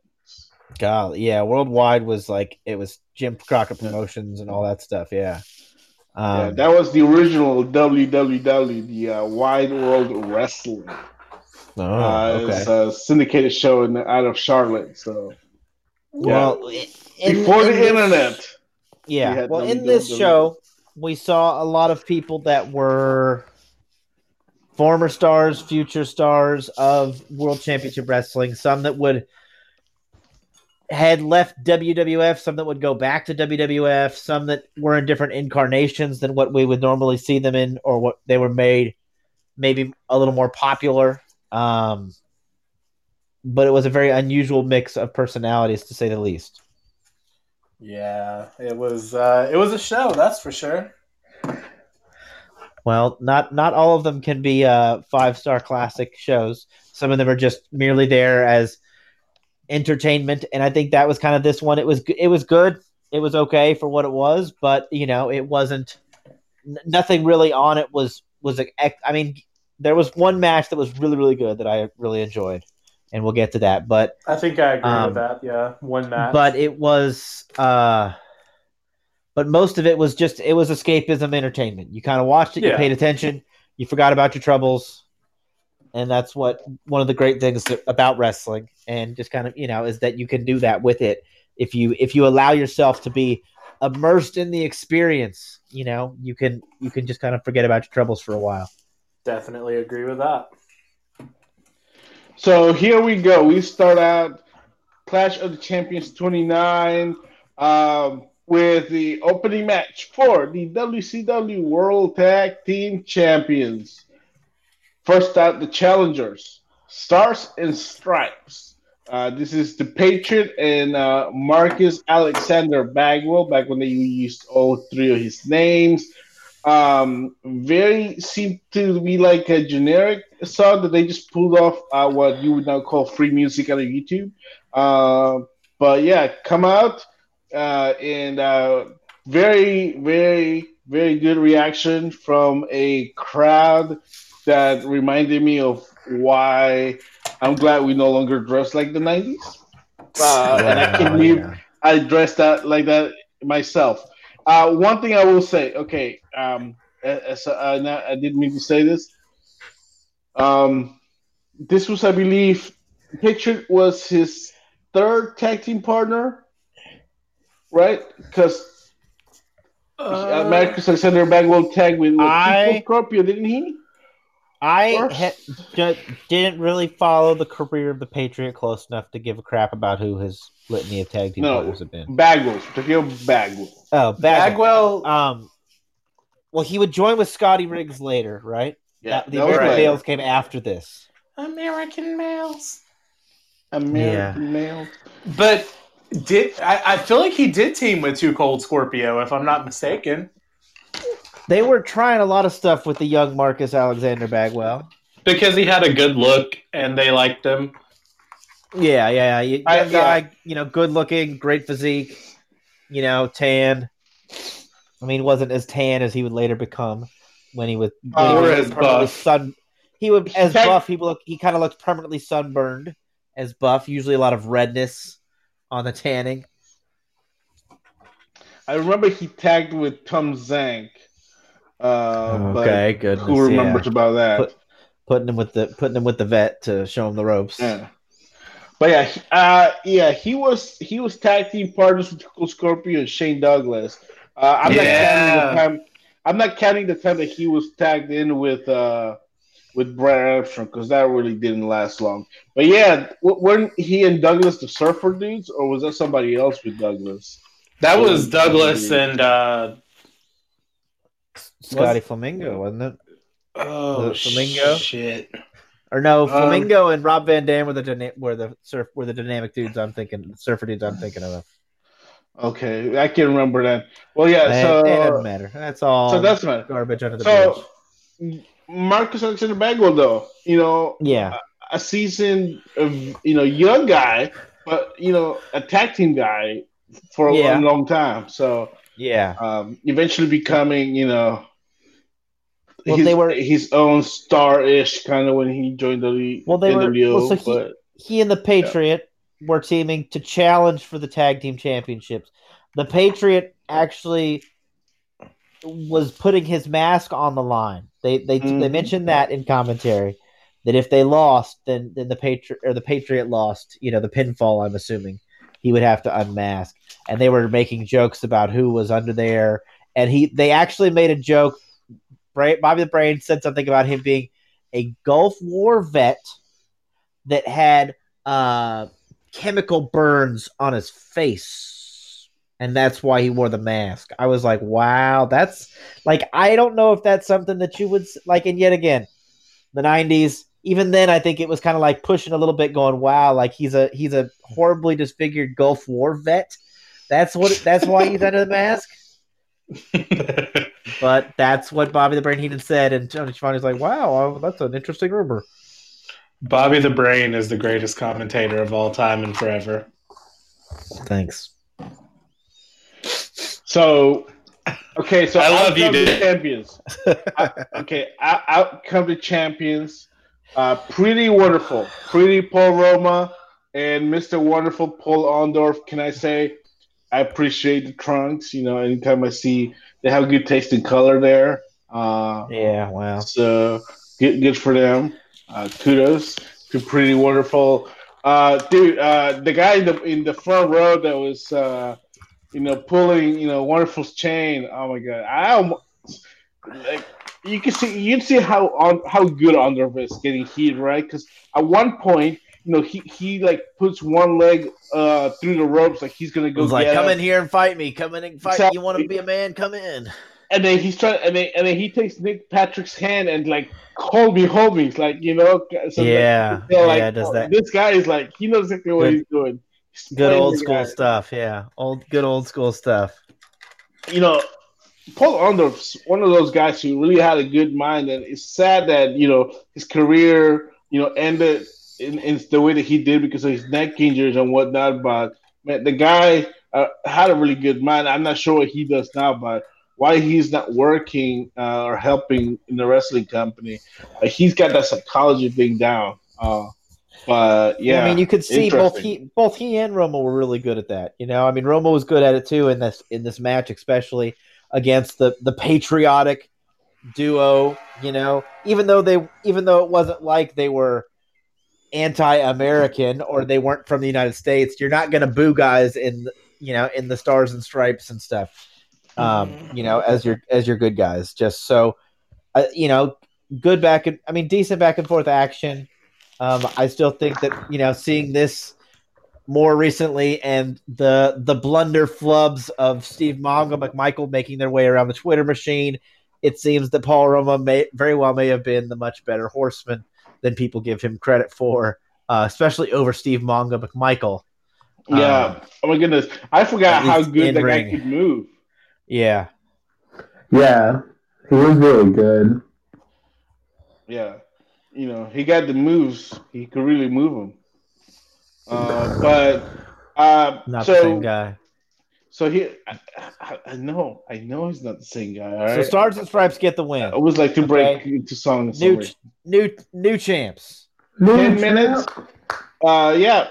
God, yeah, worldwide was like it was Jim Crockett Promotions and all that stuff. Yeah. yeah, Um, that was the original WWW, the uh, Wide World Wrestling. oh, uh, okay. It's a syndicated show in, out of Charlotte. So well, in- before in the this- internet. Yeah. had Well, in this show, we saw a lot of people that were former stars, future stars of World Championship Wrestling. Some that would had left WWF, some that would go back to WWF, some that were in different incarnations than what we would normally see them in, or what they were made maybe a little more popular. Um, but it was a very unusual mix of personalities, to say the least. Yeah, it was uh, it was a show, that's for sure. Well, not not all of them can be uh, five star classic shows. Some of them are just merely there as entertainment, and I think that was kind of this one. It was it was good. It was okay for what it was, but you know, it wasn't. Nothing really on it was was. a- I mean, there was one match that was really really good that I really enjoyed, and we'll get to that. But I think I agree Um, with that. Yeah, one match. but it was uh but most of it was just it was escapism entertainment you kind of watched it you paid attention you forgot about your troubles and that's what one of the great things about wrestling and just kind of you know is that you can do that with it if you if you allow yourself to be immersed in the experience you know you can you can just kind of forget about your troubles for a while definitely agree with that. So here we go. We start out Clash of the Champions 29 um, with the opening match for the WCW World Tag Team Champions. First out, the challengers, Stars and Stripes. Uh, this is the Patriot and uh, Marcus Alexander Bagwell, back when they used all three of his names. Um, very seemed to be like a generic song that they just pulled off uh, what you would now call free music of YouTube. Uh, but yeah, come out uh, and uh, very, very, very good reaction from a crowd that reminded me of why I'm glad we no longer dress like the 90s. Uh, and I can't believe Yeah. I dressed that like that myself. Uh, one thing I will say, okay, um, as, uh, now, I didn't mean to say this. Um, this was, I believe, Patriot was his third tag team partner, right? Because Uh, Marcus Alexander Bagwell tagged with, with I- Chico Scorpio, didn't he? I ha- ju- didn't really follow the career of the Patriot close enough to give a crap about who his litany of tag team No. partners have been. Bagwell, Chico Bagwell. Oh, Bagwell. Bagwell. Um, well, he would join with Scotty Riggs later, right? Yeah, That- the American right. Males came after this. American males. American Males. But did I, I feel like he did team with Two Cold Scorpio, if I'm not mistaken. They were trying a lot of stuff with the young Marcus Alexander Bagwell. Because he had a good look and they liked him. Yeah, yeah, yeah. I- Young guy, you know, good looking, great physique, you know, tan. I mean, wasn't as tan as he would later become when he was, when he was as permanently buff. sun. He would as Tech- buff. He would look. He kind of looked permanently sunburned as buff. Usually, a lot of redness on the tanning. I remember he tagged with Tom Zenk. Uh, okay, but good. who remembers about that? Put- Putting him with the putting him with the vet to show him the ropes. Yeah. But yeah, he- uh, yeah, he was he was tag team partners with Cool Scorpio and Shane Douglas. Uh, I'm not counting the time. I'm not counting the time that he was tagged in with uh, with Brad Armstrong because that really didn't last long. But yeah, w- weren't he and Douglas the Surfer dudes, or was that somebody else with Douglas? That was Douglas and uh, Scotty Flamingo, wasn't it? oh The Flamingo? shit. Or no, Um, Flamingo and Rob Van Dam were the dyna- were the surf were the dynamic dudes I'm thinking surfer dudes I'm thinking of. Okay, I can remember that. Well, yeah, so it doesn't matter. That's all. so that's not garbage under the so. bridge. Marcus Alexander Bagwell, though, you know, Yeah, a seasoned, of you know, young guy, but you know, a tag team guy for a Yeah. long, long time. So yeah. um, eventually becoming, you know, Well, his, they were- his own star-ish kind of when he joined the league. Well, they were- well, so he- but He and the Patriot were teaming to challenge for the tag team championships. The Patriot actually was putting his mask on the line. They they they Mhm. mentioned that in commentary that if they lost, then then the Patriot or the Patriot lost. You know, the pinfall. I'm assuming he would have to unmask, and they were making jokes about who was under there. And he they actually made a joke. Bobby the Brain said something about him being a Gulf War vet that had uh, chemical burns on his face, and that's why he wore the mask. I was like, wow, that's like I don't know if that's something that you would like. And yet again, the '90s. Even then, I think it was kind of like pushing a little bit, going, "Wow, like he's a he's a horribly disfigured Gulf War vet." That's what. That's why he's under the mask. But that's what Bobby the Brain Heenan said, and Tony Schiavone's like, "Wow, that's an interesting rumor." Bobby the Brain is the greatest commentator of all time and forever. Thanks. so okay, so I love you, dude. champions. out- okay, out, out come the champions. Uh, pretty wonderful, pretty Paul Roma and Mr. Wonderful Paul Orndorff. Can I say I appreciate the trunks? You know, anytime I see they have good taste in color there. Uh, Yeah, wow. So good, good for them. Uh, kudos to pretty wonderful. Uh, dude, uh, the guy in the in the front row that was, uh, you know, pulling, you know, wonderful's chain. Oh my god, I almost, like you can see you can see how on how good Orndorff is getting heat right because at one point. You know, he, he like puts one leg uh through the ropes like he's gonna go was like, come him. in here and fight me. Come in and fight. Exactly. You want to be a man? Come in. and then he's trying, and then and then he takes Nick Patrick's hand and like, hold me, hold me, It's like you know, so like, yeah, like, yeah. Does that This guy is like, he knows exactly what Good- he's doing. He's good old school guy. stuff? Yeah, old good old school stuff. You know, Paul Orndorff's one of those guys who really had a good mind, and it's sad that you know his career, you know, ended in, in the way that he did because of his neck injuries and whatnot. But man, the guy uh, had a really good mind. I'm not sure what he does now, but why he's not working uh, or helping in the wrestling company. Uh, he's got that psychology thing down. Uh, but yeah, I mean, you could see both he both he and Roma were really good at that. You know, I mean, Roma was good at it too in this in this match, especially against the the patriotic duo. You know, even though they even though it wasn't like they were anti-American or they weren't from the United States, you're not going to boo guys in you know in the stars and stripes and stuff. Um, you know, as your as your good guys, just so uh, you know, good back and I mean, decent back and forth action. Um, I still think that you know, seeing this more recently and the the blunder flubs of Steve Mongo McMichael making their way around the Twitter machine, it seems that Paul Roma may very well may have been the much better horseman than people give him credit for, uh, especially over Steve Mongo McMichael. yeah. Um, oh my goodness, I forgot how good that guy could move. Yeah, Yeah, he was really good. Yeah, you know, he got the moves. He could really move them. Uh, but uh, not so, the same guy. So he, I, I, I know, I know he's not the same guy. All So right. Stars and Stripes get the win. I always like to break Okay. into song. and New, summary. new, new champs. Ten minutes. Uh, yeah.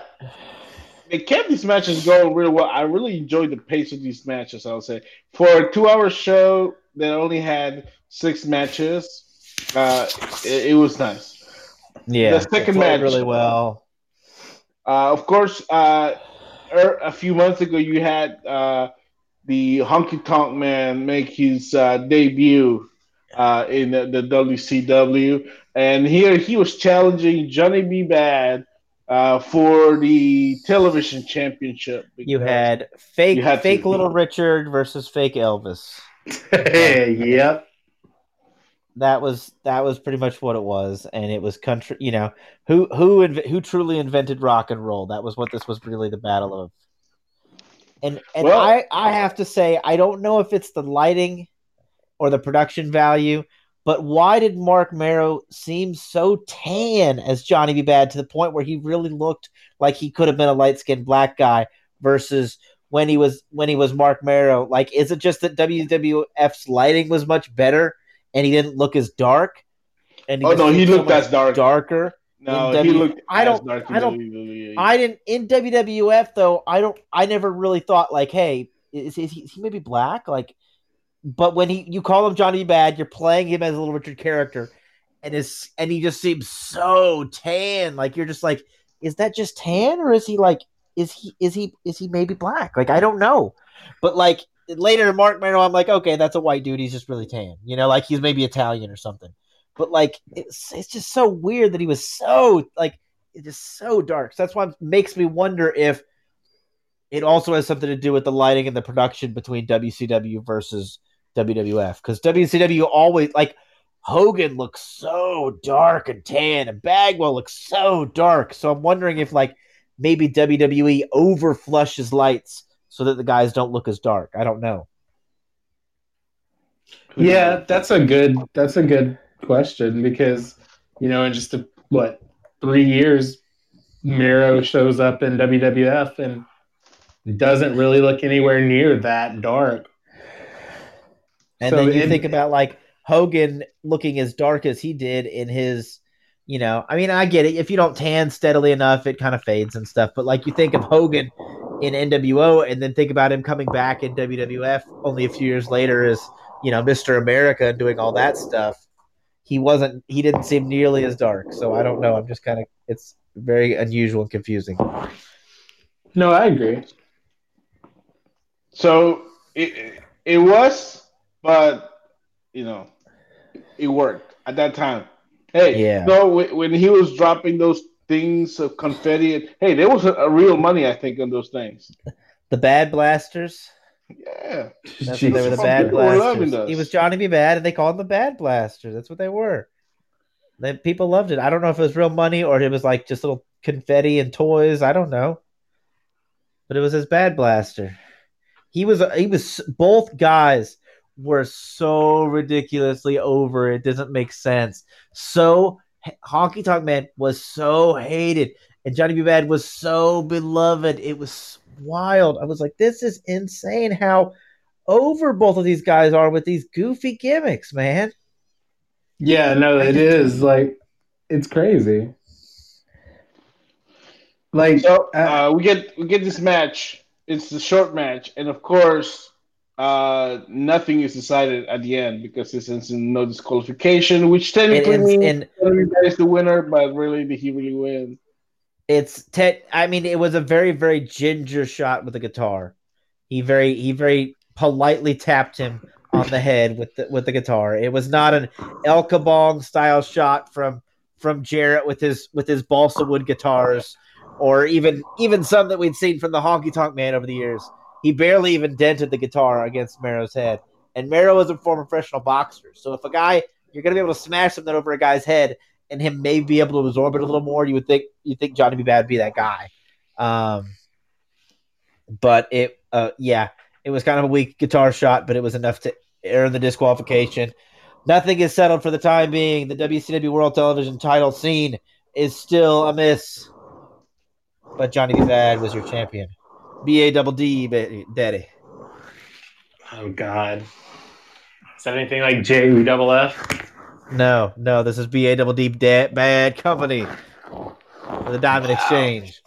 They kept these matches going really well. I really enjoyed the pace of these matches. I'll say for a two-hour show that only had six matches, uh, it, it was nice. Yeah, The second played match- really well. Uh, of course, uh, a few months ago, you had uh, the Honky Tonk Man make his uh, debut uh, in the, the WCW, and here he was challenging Johnny B. Badd uh, for the television championship. You had fake You had to- fake Little Richard versus fake Elvis. yep. That was that was pretty much what it was, and it was country. You know who who inv- who truly invented rock and roll. That was what this was really the battle of. And and Well- I I have to say I don't know if it's the lighting or the production value, but why did Mark Mero seem so tan as Johnny B. Badd to the point where he really looked like he could have been a light skinned black guy versus when he was when he was Mark Mero? Like, is it just that WWF's lighting was much better and he didn't look as dark? And Oh no, he so looked as dark. darker. No, in he W- looked. I don't- Dark I don't- WWE. I didn't in WWF though. I don't. I never really thought like, hey, is, is, he, is he maybe black? Like, but when he you call him Johnny Badd, you're playing him as a Little Richard character, and is and he just seems so tan. Like you're just like, is that just tan or is he like, is he is he is he maybe black? Like I don't know, but like later Mark Mero, I'm like, okay, that's a white dude. He's just really tan. You know, like he's maybe Italian or something. But like it's it's just so weird that he was so like it is so dark. So that's why it makes me wonder if it also has something to do with the lighting and the production between WCW versus WWF. Because WCW always like Hogan looks so dark and tan, and Bagwell looks so dark. So I'm wondering if like maybe WWE over flushes lights so that the guys don't look as dark. I don't know. Yeah, that's a good that's a good question because you know in just a, what three years, Mero shows up in WWF and doesn't really look anywhere near that dark. And So then you in- think about like Hogan looking as dark as he did in his, you know, I mean, I get it. If you don't tan steadily enough, it kind of fades and stuff. But like you think of Hogan in NWO and then think about him coming back in WWF only a few years later as, you know, Mr. America and doing all that stuff. He wasn't, he didn't seem nearly as dark. So I don't know. I'm just kind of, it's very unusual and confusing. No, I agree. So it it was, but you know, it worked at that time. Hey, Yeah. no, when, when he was dropping those things of confetti, hey, there was a, a real money, I think, on those things. The Bad Blasters. Yeah, That's what they were the bad people were loving blasters. He was Johnny B. Badd, and they called him the bad blasters. That's what they were. They, people loved it. I don't know if it was real money or it was like just little confetti and toys. I don't know, but it was his bad blaster. He was. He was. Both guys were so ridiculously over. It doesn't make sense. So Honky Tonk Man was so hated, and Johnny B. Badd was so beloved. It was wild. I was like, this is insane how over both of these guys are with these goofy gimmicks, man. Yeah, no, it is like it's crazy. Like So uh, uh, we get we get this match. It's the short match, and of course, uh, nothing is decided at the end because this is no disqualification, which technically and, means everybody's the winner. But really, did he really win? it's te- I mean, it was a very, very ginger shot with the guitar. He very, he very politely tapped him on the head with the with the guitar. It was not an El Kabong style shot from from Jarrett with his with his balsa wood guitars, or even even some that we'd seen from the Honky Tonk Man over the years. He barely even dented the guitar against Mero's head. And Mero is a former professional boxer, so if a guy you're gonna be able to smash something over a guy's head and him may be able to absorb it a little more, you would think you think Johnny B. Badd would be that guy. Um, but it, uh, yeah, it was kind of a weak guitar shot, but it was enough to earn the disqualification. Nothing is settled for the time being. The WCW World Television title scene is still a miss. But Johnny B. Badd was your champion. B A double D, daddy. oh god, is that anything like J U double F? No, no, this is B A double D da- Bad Company. The Diamond Exchange.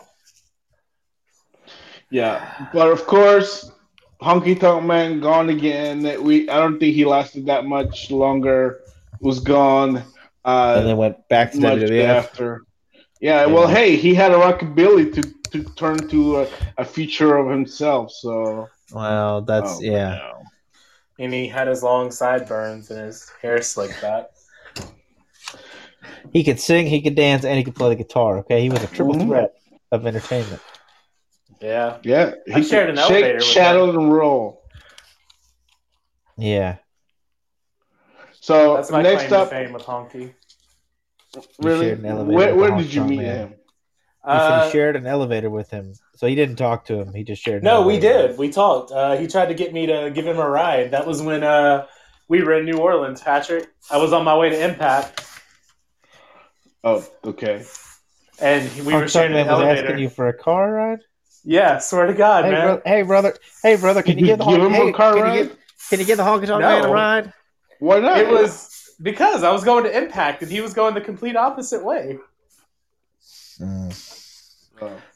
Yeah, but of course, Honky Tonk Man gone again. We I don't think he lasted that much longer. Was gone. Uh, And then went back to much WWF. after. Yeah, well, hey, he had a rockabilly to to turn to a, a feature of himself. So Well, that's oh, yeah. no. And he had his long sideburns and his hair slicked back. He could sing, he could dance, and he could play the guitar. Okay, he was a triple Mhm. threat of entertainment. Yeah. Yeah, I shared an elevator with shake, shadow, and roll. Yeah, So That's my next claim to up, fame with Honky. really, shared an elevator where, with where did you meet Man. him? He Uh, he shared an elevator with him, so he didn't talk to him. He just shared. no, we did. We talked. Uh, he tried to get me to give him a ride. That was when uh, we were in New Orleans, Patrick. I was on my way to Impact, Oh, okay. and we Honky were Tonk sharing an Man was elevator. asking you for a car ride. Yeah, swear to God, Hey, man. bro- hey, brother. Hey, brother. Can you give the Give honk- him a hey, car can ride? You give, can you give the honky tonk No. man a ride? Why not? It was because I was going to Impact, and he was going the complete opposite way.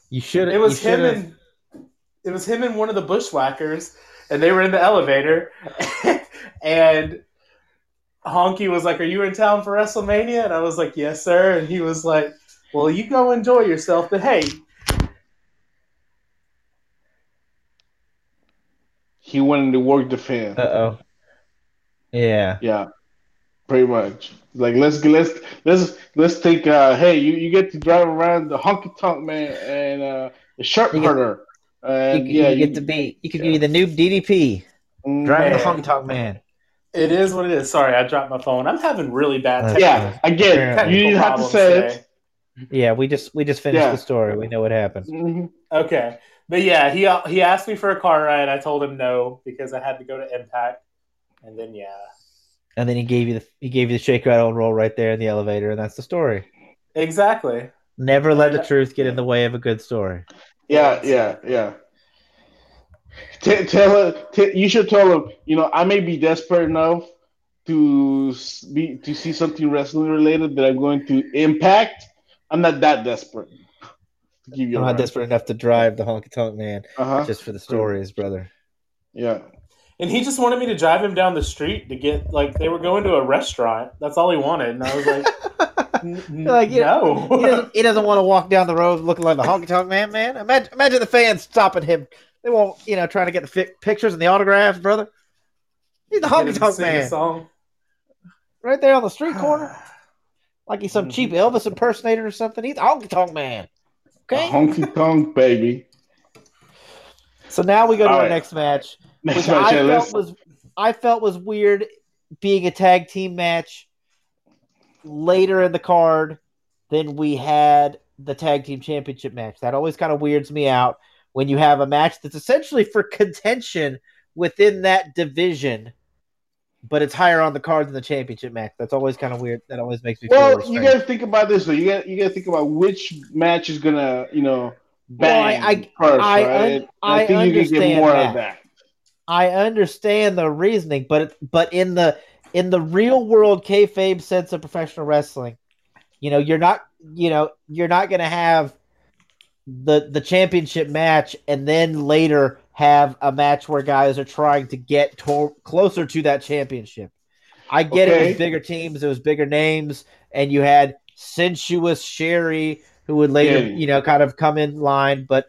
You should. It was him and it was him and one of the bushwhackers, and they were in the elevator, and Honky was like, "Are you in town for WrestleMania?" And I was like, "Yes, sir." And he was like, "Well, you go enjoy yourself, but hey, he wanted to work the fan. Uh oh. Yeah. Yeah, pretty much. Like let's let's let's let's take. Uh, hey, you, you get to drive around the honky tonk man and uh, the sharp You get- herder. You, And you yeah, get to be. You could be the new DDP mm, driving the honky tonk man. it is what it is." Sorry, I dropped my phone. I'm having really bad Uh, technical, Yeah, again, Apparently. you didn't have to say today. it. Yeah, we just we just finished Yeah. the story. We know what happened. Mhm. Okay, but yeah, he he asked me for a car ride. I told him no because I had to go to Impact, and then yeah, And then he gave you the he gave you the shake rattle and roll right there in the elevator, and that's the story. exactly. Never let the truth get in the way of a good story. Yeah, yeah, yeah. T- tell her. T- you should tell him. You know, I may be desperate enough to be to see something wrestling related that I'm going to impact. I'm not that desperate. To give you I'm not desperate enough to drive the honky tonk man Uh-huh. just for the stories, brother. Yeah. And he just wanted me to drive him down the street to get like they were going to a restaurant. That's all he wanted, and I was like, N- n- Like, you- no. he, doesn't, he doesn't want to walk down the road looking like the honky tonk man. Man, imagine, imagine the fans stopping him. They won't, you know, trying to get the fi- pictures and the autographs, brother. He's the Get him honky tonk sing a man, song. right there on the street corner, like he's some cheap mm-hmm. Elvis impersonator or something. He's the honky tonk man. Okay. Honky tonk baby. So now we go to All our right. next match, Next which I felt was I felt was weird being a tag team match later in the card than we had the tag team championship match. That always kind of weirds me out when you have a match that's essentially for contention within that division, but it's higher on the card than the championship match. That's always kind of weird. That always makes me feel Well, you got to think about this. though. You got you got to think about which match is gonna, you know, bang Well, I- first, I right? And I think you can get more that. of that. I understand the reasoning, but but in the in the real world kayfabe sense of professional wrestling, you know, you're not you know you're not going to have the the championship match and then later have a match where guys are trying to get to- closer to that championship. I get it Okay. was bigger teams, it was bigger names, and you had sensuous Sherri who would later Danny. you know kind of come in line, but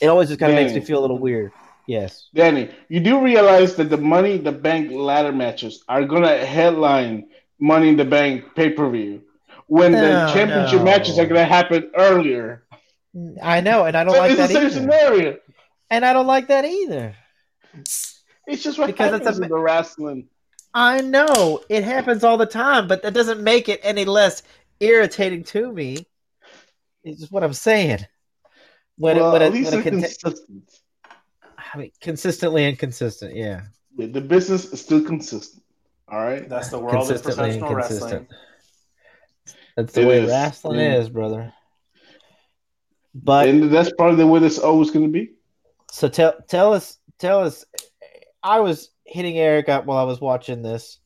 it always just kind of makes me feel a little weird. Yes. Danny, you do realize that the Money in the Bank ladder matches are gonna headline Money in the Bank pay per view when the championship no. matches are gonna happen earlier. I know, and I don't So like it's that the same either. scenario. And I don't like that either. It's just what Because it's happens a- in the wrestling. I know it happens all the time, but that doesn't make it any less irritating to me. It's just what I'm saying. When well, it, when at it, least when it they're consistent. I mean, consistently inconsistent, yeah. The the business is still consistent. All right. That's the world of Consistently professional wrestling. inconsistent. That's the It way is. wrestling Yeah. is, brother. But and that's probably the way it's always going to be. So tell tell us tell us. I was hitting Eric up while I was watching this,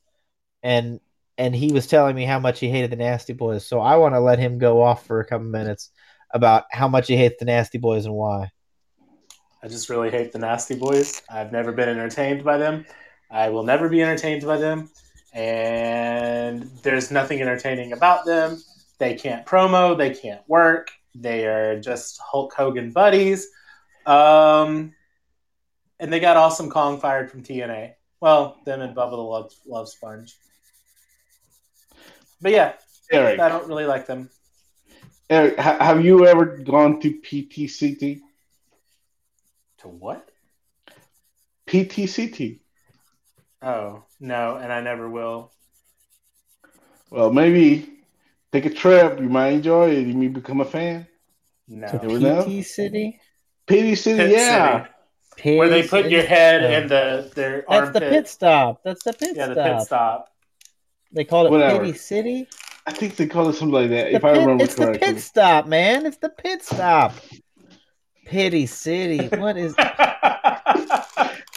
and and he was telling me how much he hated the Nasty Boys. So I want to let him go off for a couple minutes about how much he hates the Nasty Boys and why. I just really hate the Nasty Boys. I've never been entertained by them. I will never be entertained by them. And there's nothing entertaining about them. They can't promo. They can't work. They are just Hulk Hogan buddies. Um, and they got Awesome Kong fired from TNA. Well, them and Bubba the Love, Love Sponge. But yeah, Eric, I don't really like them. Eric, have you ever gone to PTCT? To what? PTCT. Oh no, and I never will. Well, maybe take a trip. You might enjoy it. You may become a fan. No. To Never know. PT City? PT City, Pit yeah. City, Pit where they put City? your head Oh. in the their That's armpit. the pit stop. That's the pit yeah, the pit stop. They call it Whatever. Pity City. I think they call it something like that, The if I pit- remember it's the pit stop, man. It's the pit stop. Pity City. What is?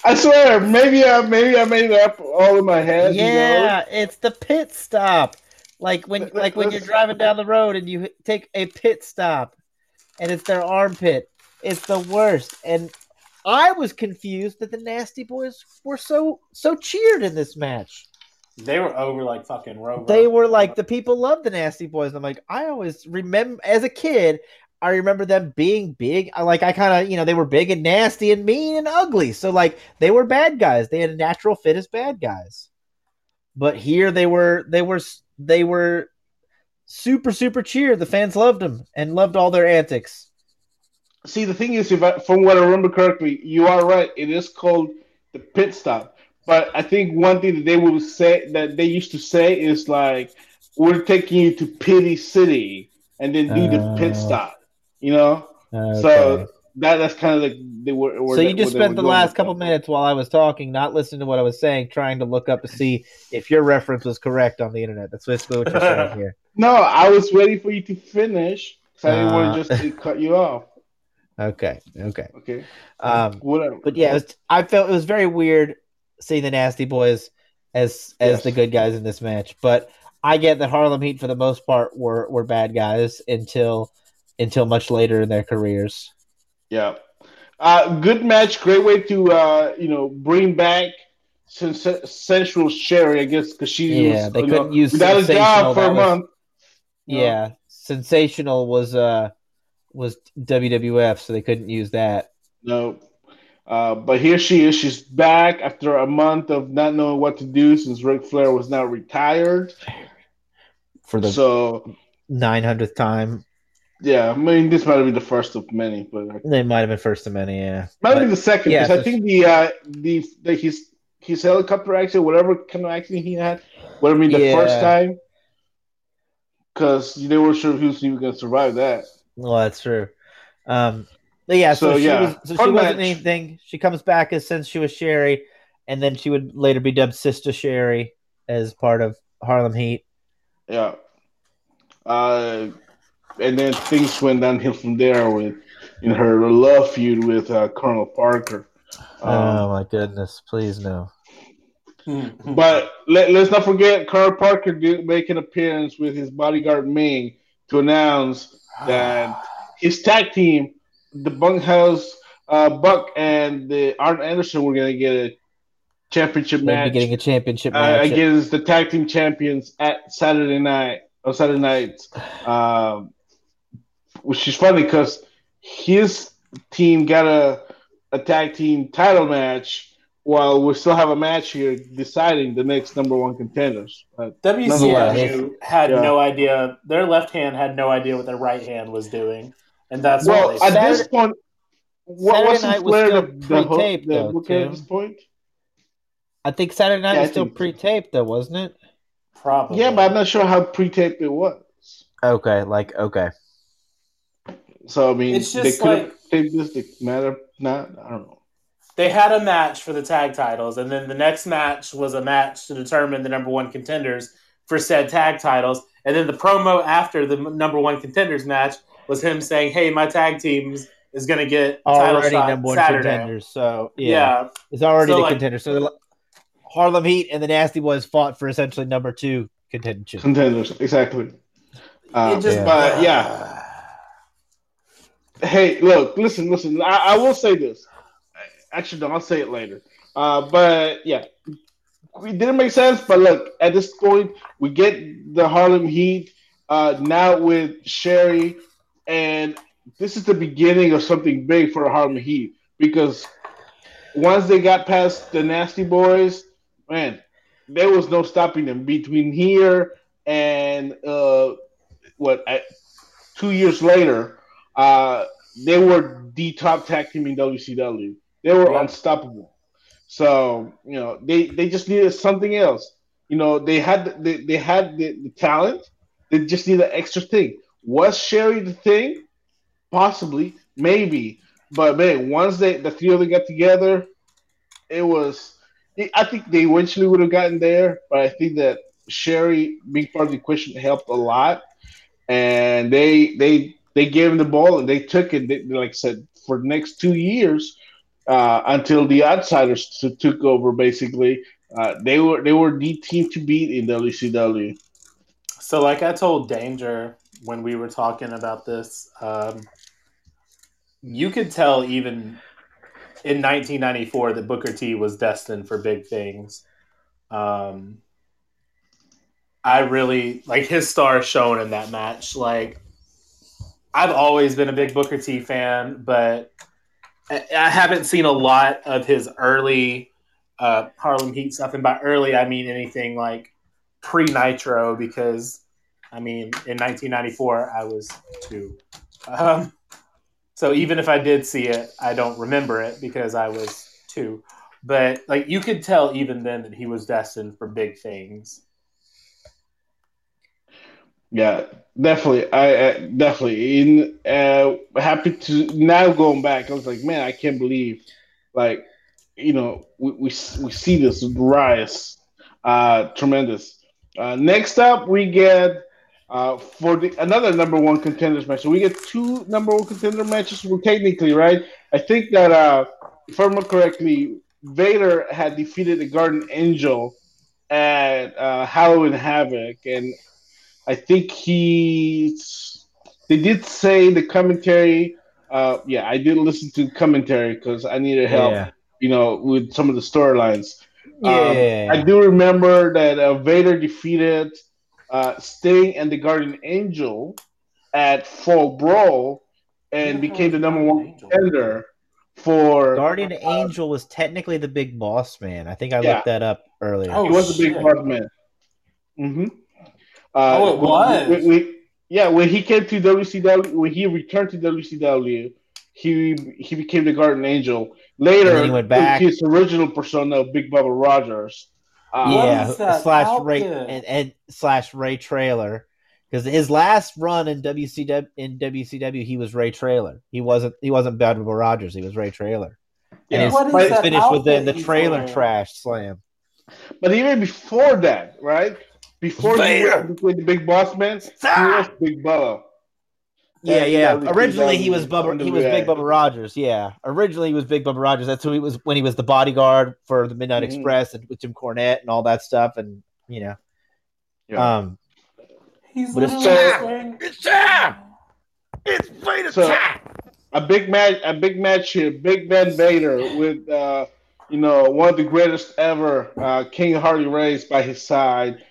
I swear, maybe I maybe I made it up all in my head. you know? yeah, it's the pit stop. Like when Let- like when you're driving down the road and you take a pit stop, and it's their armpit. It's the worst. And I was confused that the Nasty Boys were so so cheered in this match. they were over like fucking Rover. They were like the people love the Nasty Boys. I'm like, I always remember as a kid, I remember them being big. I like I kind of you know they were big and nasty and mean and ugly. So like they were bad guys. They had a natural fit as bad guys. But here they were they were they were super super cheered. The fans loved them and loved all their antics. See, the thing is, if I, from what I remember correctly, you are right. It is called the pit stop. But I think one thing that they would say that they used to say is like, "We're taking you to Pity City," and then do the pit Oh. stop. You know, so that that's kind of like they were. where so you just spent the last couple that. minutes while I was talking, not listening to what I was saying, trying to look up to see if your reference was correct on the internet. That's basically what you're saying here. No, I was waiting for you to finish. 'cause I didn't Uh. want to just to cut you off. Okay, okay. Okay, Um, whatever. but yeah, was, I felt it was very weird seeing the Nasty Boys as as Yes. the good guys in this match. But I get that Harlem Heat for the most part were were bad guys until until much later in their careers. Yeah. Uh, good match. Great way to uh, you know bring back Sens- Sensual Sherri, I guess, because she Yeah, was they couldn't know, use without a job for a was- month. Yeah, sensational was uh was WWF, so they couldn't use that. No. Uh, but here she is. She's back after a month of not knowing what to do since Ric Flair was now retired. For the So nine hundredth time, yeah, I mean this might have been the first of many, but they might have been first of many. Yeah, might have But- been the second yeah, because so I think the uh, the, the his his helicopter accident, whatever kind of accident he had, would have been the first time. Because they weren't sure if he was even going to survive that. well, that's true. Um, but yeah, so, So, she yeah, was so she wasn't anything. She comes back as since she was Sherri, and then she would later be dubbed Sister Sherri as part of Harlem Heat. Yeah. Uh, and then things went downhill from there with in her love feud with uh, Colonel Parker. Um, oh my goodness! Please no. Mhm. But let, let's not forget, Colonel Parker did make an appearance with his bodyguard Meng to announce that his tag team, the Bunkhouse uh, Buck and the Arn Anderson, were going to get a championship They'd be match getting a championship uh, against the tag team champions at Saturday night on Saturday nights, um, which is funny because his team got a a tag team title match while we still have a match here deciding the next number one contenders. But WCW had Yeah. no idea. Their left hand had no idea what their right hand was doing, and that's well, what at they this point, what Saturday wasn't night was Flair still the, the, pre-taped, the though, at too. this point? I think Saturday night Yeah, was still pre-taped, though, wasn't it? Probably. Yeah, but I'm not sure how pre-taped it was. Okay, like okay. So I mean, It's they just could have like- taped this. They matter not. I don't know. they had a match for the tag titles, and then the next match was a match to determine the number one contenders for said tag titles. And then the promo after the number one contenders match was him saying, "Hey, my tag teams is going to get title Already shot number one Saturday." contenders. So yeah, Yeah. it's already So, the like- contender. So the Harlem Heat and the Nasty Boys fought for essentially number two contention. Contenders, exactly. Um, It just, yeah. But yeah, hey, look, listen, listen. I, I will say this. Actually, no, I'll say it later. Uh, but yeah, it didn't make sense. But look, at this point, we get the Harlem Heat uh, now with Sherri, and this is the beginning of something big for the Harlem Heat because once they got past the Nasty Boys, man, there was no stopping them. Between here and uh, what I, two years later, uh, they were the top tag team in WCW. They were Yeah. unstoppable. So you know they, they just needed something else. You know they had the, they, they had the, the talent. They just needed an extra thing. Was Sherri the thing? Possibly, maybe. But man, once they the three of them got together, it was. I think they eventually would have gotten there, but I think that Sherri being part of the equation helped a lot, and they they they gave him the ball and they took it. They, like I said, for the next two years uh, until the outsiders t- took over. Basically, uh, they were they were the team to beat in WCW. So, like I told Danger when we were talking about this, um, you could tell even in 1994 that Booker T was destined for big things. Um, I really like his star shown in that match. Like, I've always been a big Booker T fan, but I, haven't seen a lot of his early uh, Harlem Heat stuff. And by early, I mean anything like pre Nitro because I mean in 1994 I was two. Um, so even if I did see it, I don't remember it because I was two. But like you could tell even then that he was destined for big things. Yeah, definitely. I uh, definitely in uh, happy to now going back. I was like, man, I can't believe, like, you know, we we, we see this rise, uh, tremendous. Uh, next up, we get uh, for the another number one contenders match. So we get two number one contender matches. Well, technically, right? I think that uh, if I remember correctly, Vader had defeated the Guardian Angel at uh, Halloween Havoc, and I think he. They did say the commentary. Uh, yeah, I did listen to the commentary because I needed help. Yeah. You know, with some of the storylines. Yeah. Um, I do remember that uh, Vader defeated uh, Sting and the Guardian Angel at Fall Brawl and Who became the number one contender for. Guardian Angel was technically the big boss man. I think I Yeah. looked that up earlier. Oh, he was a big shit. boss man. Mm-hmm. Oh, it was? when- when- yeah, when he came to WCW, when he returned to WCW, he he became the Guardian Angel. Later, And he went back. his original persona, Big Bubba Rogers. Uh, yeah, is that slash Ray and, and slash Ray Traylor. Because his last run in WCW in WCW, he was Ray Traylor. He wasn't he wasn't Bad Bubba Rogers. He was Ray Traylor. And Yeah. his What is fight finished with the, the trailer trash slam. But even before that, right? Before he Vader. became the big boss man, he was Big Bubba. Yeah, yeah. Yeah, Originally, he was WCW, Bubba. He was Big NWA. Bubba Rogers. Yeah. Originally, he was Big Bubba Rogers. That's who he was when he was the bodyguard for the Midnight Mhm. Express and with Jim Cornette and all that stuff. And you know, Yeah. um, He's But it's literally time. it's time. It's Vader So- a big match, a big match here. Big Ben Vader with, uh, you know, one of the greatest ever, uh, King Harley Race by his side,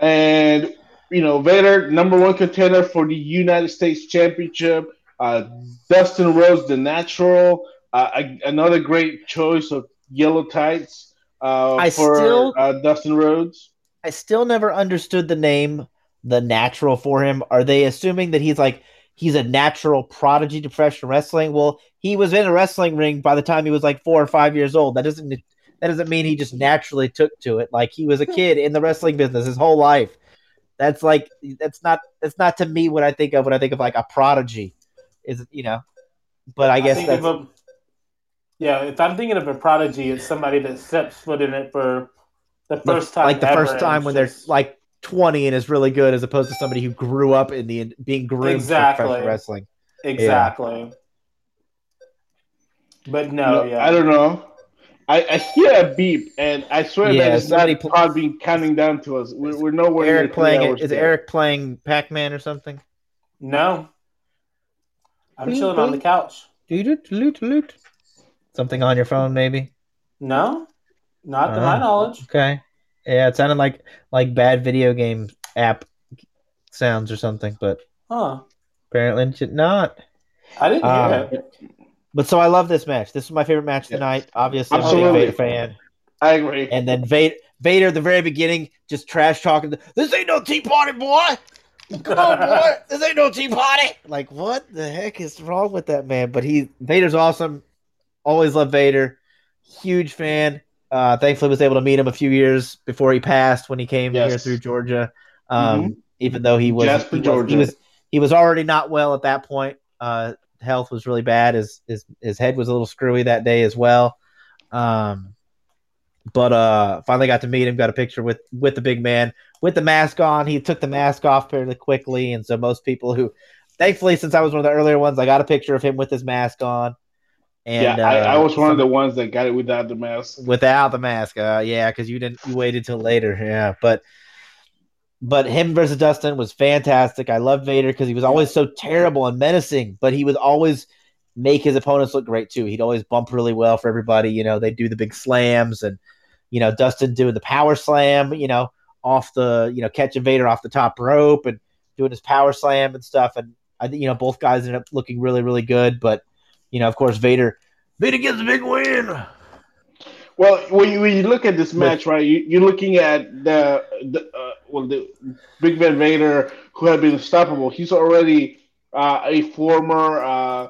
and you know, Vader number one contender for the United States Championship. Uh, Dustin Rhodes, the natural, uh, a- another great choice of yellow tights uh, I for still- uh, Dustin Rhodes. I still never understood the name the natural for him. Are they assuming that he's like he's a natural prodigy to professional wrestling? Well, he was in a wrestling ring by the time he was like four or five years old. That doesn't that doesn't mean he just naturally took to it. Like he was a hmm. kid in the wrestling business his whole life. That's like that's not that's not to me what I think of when I think of like a prodigy. Is you know, but I guess think that's a- yeah, if I'm thinking of a prodigy, it's somebody that steps foot in it for the first time. like the ever, first time it's when they're like 20 and is really good as opposed to somebody who grew up in the being groomed Exactly. for wrestling. exactly. But no, No, yeah, I don't know. I, I hear a beep, and I swear Yeah, that it's somebody not pl- Podbean counting down to us. We're, we're nowhere near Eric three playing hours it is yet. Eric playing Pac-Man or something? no. I'm Beep, chilling on the couch. Doot, loot, loot. Something on your phone, maybe. No, not to my Uh, knowledge. Okay. Yeah, it sounded like like bad video game app sounds or something, but Huh. apparently not. I didn't Um, hear it. But so I love this match. This is my favorite match tonight. Obviously, I'm a big Vader fan. I agree. And then Vader, Vader at the very beginning, just trash talking. This ain't no tea party, boy. Come on, boy. This ain't no tea party. Like, what the heck is wrong with that man? But he Vader's awesome. Always love Vader. Huge fan. Uh, thankfully, was able to meet him a few years before he passed when he came Yes. here through Georgia. Um, Even though he was, Jasper, he was, Georgia. he was he was already not well at that point. Uh, health was really bad. His his his head was a little screwy that day as well. Um, but uh, finally got to meet him. Got a picture with with the big man with the mask on. He took the mask off fairly quickly, and so most people who, thankfully, since I was one of the earlier ones, I got a picture of him with his mask on. And yeah, I, I uh, was one of the ones that got it without the mask. without the mask. Uh, yeah, because you didn't you waited till later. Yeah, but but him versus Dustin was fantastic. I love Vader because he was always so terrible and menacing, but he would always make his opponents look great too. He'd always bump really well for everybody. You know, they do the big slams and you know Dustin doing the power slam. You know, off the you know catching Vader off the top rope and doing his power slam and stuff. And I think you know both guys ended up looking really really good. But you know, of course, Vader Vader gets a big win. Well, when you, when you look at this match, right, you, you're looking at the, the uh, well, the Big Van Vader, who had been unstoppable. He's already uh, a former uh,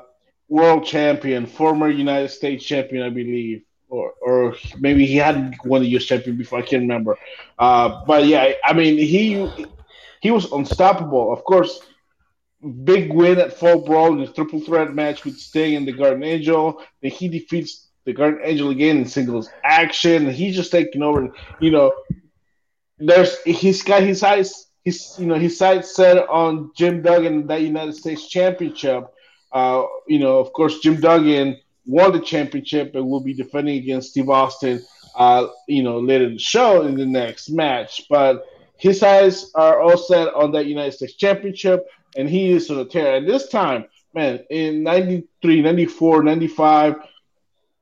world champion, former United States champion, I believe, or or maybe he had won the U.S. champion before. I can't remember. Uh, but yeah, I mean, he he was unstoppable. Of course, big win at Fall Brawl in the triple threat match with Sting and the Guardian Angel. Then he defeats the Guardian Angel again in singles action. He's just taking over. You know, there's he's got his eyes. He's you know his sights set on Jim Duggan that United States Championship. Uh, you know, of course, Jim Duggan won the championship and will be defending against Steve Austin. Uh, you know, later in the show in the next match, but his eyes are all set on that United States Championship, and he is on a tear. And this time, man, in 93, 94, 95,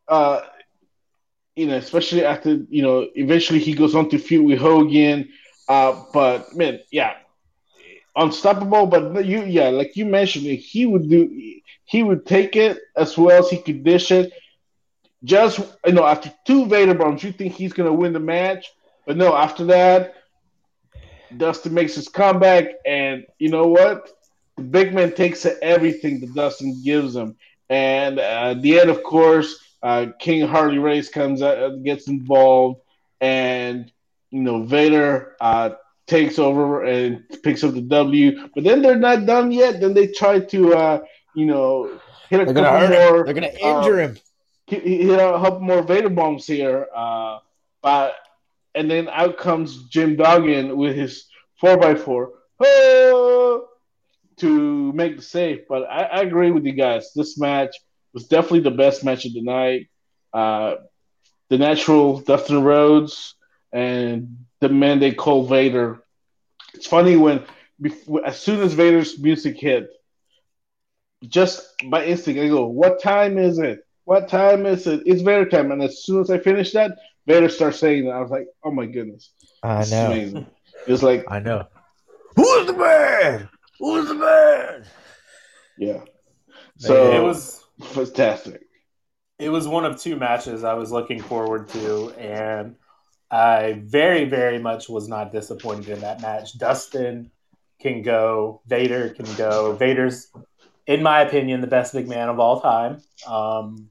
uh, you know, especially after, you know, eventually he goes on to feud with Hogan. Uh, but man, yeah, unstoppable. But you, yeah, like you mentioned, he would do, he would take it as well as he could dish it. Just you know, after two Vader bombs, you think he's gonna win the match, but no. After that, Dustin makes his comeback, and you know what? The big man takes everything that Dustin gives him, and uh, at the end, of course, uh, King Harley Race comes out, gets involved, and you know Vader uh, takes over and picks up the W. But then they're not done yet. Then they try to, uh, you know, hit a They're gonna couple him. more. They're gonna uh, injure him. hit a couple more Vader bombs here. Uh, but and then out comes Jim Duggan with his four x four to make the save. But I, I agree with you guys. This match was definitely the best match of the night. Uh, the natural Dustin Rhodes and the man they call Vader. It's funny when as soon as Vader's music hit, just by instinct, I go, "What time is it? What time is it? It's Vader time." And as soon as I finish that, Vader starts saying that. I was like, "Oh my goodness, I this know. amazing!" It's like, I know. Who's the man? Who's the man? yeah, So it was fantastic. it was one of two matches I was looking forward to, and I very, very much was not disappointed in that match. Dustin can go, Vader can go. Vader's, in my opinion, the best big man of all time. Um,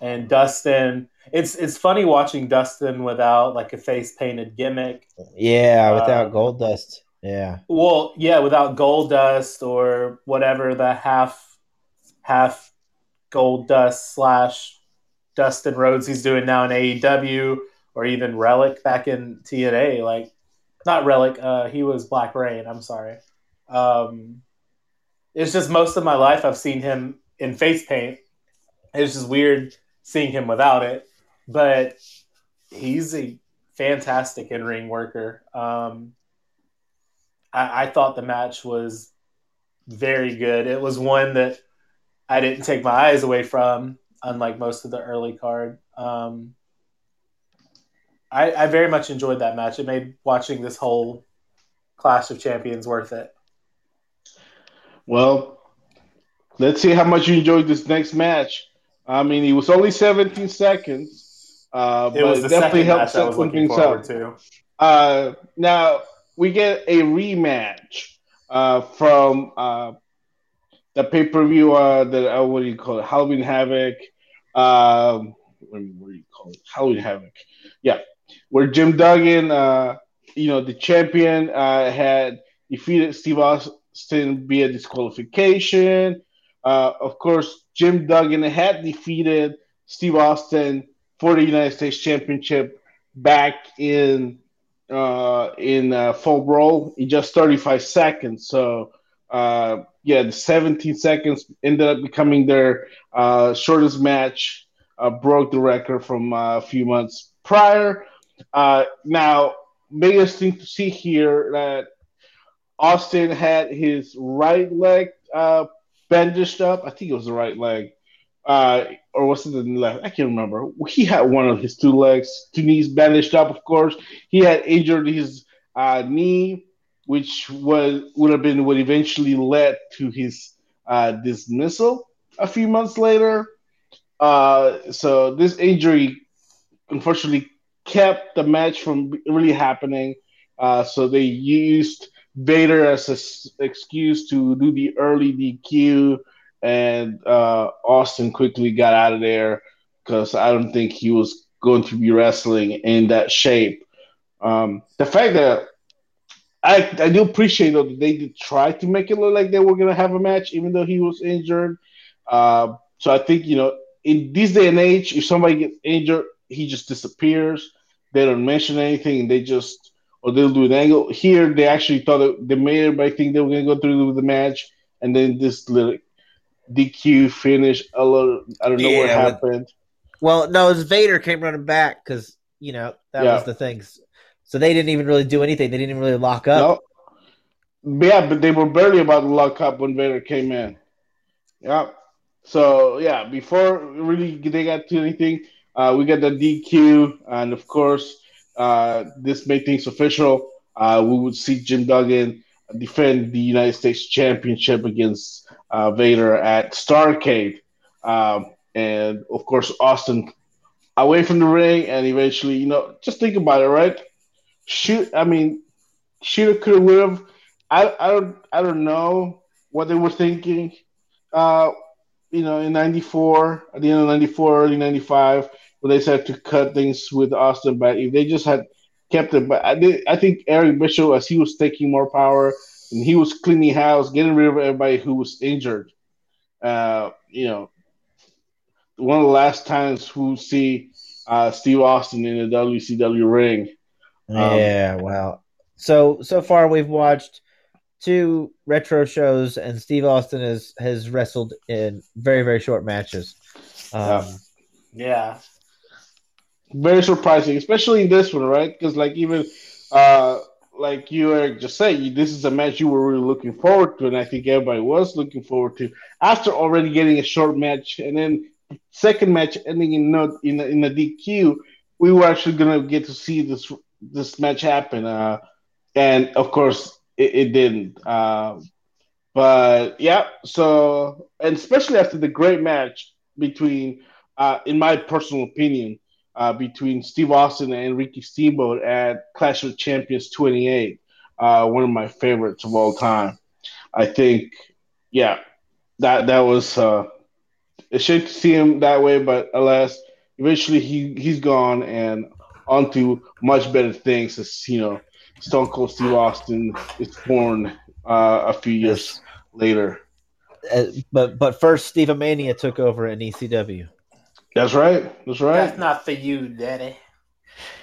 and Dustin, it's it's funny watching Dustin without like a face painted gimmick. Yeah, without Uh, gold dust. Yeah. Well, yeah, without gold dust or whatever the half half gold dust slash Dustin Rhodes he's doing now in AEW or even Relic back in TNA. Like not Relic, uh, he was Black Rain. I'm sorry. Um, it's just most of my life I've seen him in face paint. It's just weird seeing him without it, but he's a fantastic in ring worker. Um, I, I thought the match was very good. It was one that I didn't take my eyes away from, unlike most of the early card. Um, I, I very much enjoyed that match. It made watching this whole Clash of Champions worth it. Well, let's see how much you enjoyed this next match. I mean, it was only 17 seconds, uh, It but it definitely helped match I was set some things up. to. Uh, now we get a rematch uh, from uh, the pay per view. Uh, that uh, what do you call it? Halloween Havoc. Um, what what do you call it? Halloween Havoc. Yeah, where Jim Duggan, uh, you know, the champion, uh, had defeated Steve Austin via disqualification. Uh, of course, Jim Duggan had defeated Steve Austin for the United States Championship back in uh, in uh, Fall Brawl in just 35 seconds. So, uh, yeah, the 17 seconds ended up becoming their uh, shortest match, uh, broke the record from uh, a few months prior. Uh, now, biggest thing to see here that Austin had his right leg uh, bandaged up. I think it was the right leg. Uh, or was it the left? I can't remember. He had one of his two legs, two knees bandaged up. Of course, he had injured his knee, which was would have been what eventually led to his uh, dismissal a few months later. Uh, so this injury, unfortunately, kept the match from really happening. Uh, so they used Vader as an excuse to do the early DQ and uh, Austin quickly got out of there because I don't think he was going to be wrestling in that shape. Um, the fact that I, I do appreciate though that they did try to make it look like they were going to have a match, even though he was injured. Uh, so I think you know in this day and age, if somebody gets injured, he just disappears. They don't mention anything, and they just or they'll do an angle. Here, they actually thought that they made everybody think they were going to go through with the match, and then this little DQ finish. A little, I don't know what Yeah, but- happened. Well, no, it was Vader came running back because you know that Yeah. was the thing. So they didn't even really do anything. They didn't even really lock up. Yeah, but they were barely about to lock up when Vader came in. Yeah. So yeah, before really they got to anything, uh, we got the DQ, and of course, uh, this made things official. Uh, we would see Jim Duggan defend the United States Championship against uh, Vader at Starcade, um, and of course, Austin away from the ring, and eventually, you know, just think about it, right? Shoot, I mean, shoulda, coulda, would have. I, I don't, I don't know what they were thinking. Uh, you know, in '94, at the end of '94, early '95, when they said to cut things with Austin, but if they just had kept it, but I did, I think Eric Bischoff, as he was taking more power and he was cleaning house, getting rid of everybody who was injured. Uh, you know, one of the last times we see uh, Steve Austin in the WCW ring. Um, yeah, well, so so far we've watched two retro shows, and Steve Austin has has wrestled in very very short matches. Um, Yeah. very surprising, especially in this one, right? Because like even uh like you Eric just said, you, this is a match you were really looking forward to, and I think everybody was looking forward to after already getting a short match, and then second match ending in not in a, in a DQ. We were actually gonna get to see this this match happen, uh, and of course it, it didn't. Uh, but yeah, so and especially after the great match between, uh, in my personal opinion, uh, between Steve Austin and Ricky Steamboat at Clash of Champions 28. Uh, one of my favorites of all time. I think, yeah, that that was uh, a shame to see him that way, but alas, eventually he he's gone and on to much better things. As you know, Stone Cold Steve Austin is born uh, a few years later. uh, but but first, Steve Mania took over in ECW. That's right. That's right. That's not for you, Daddy.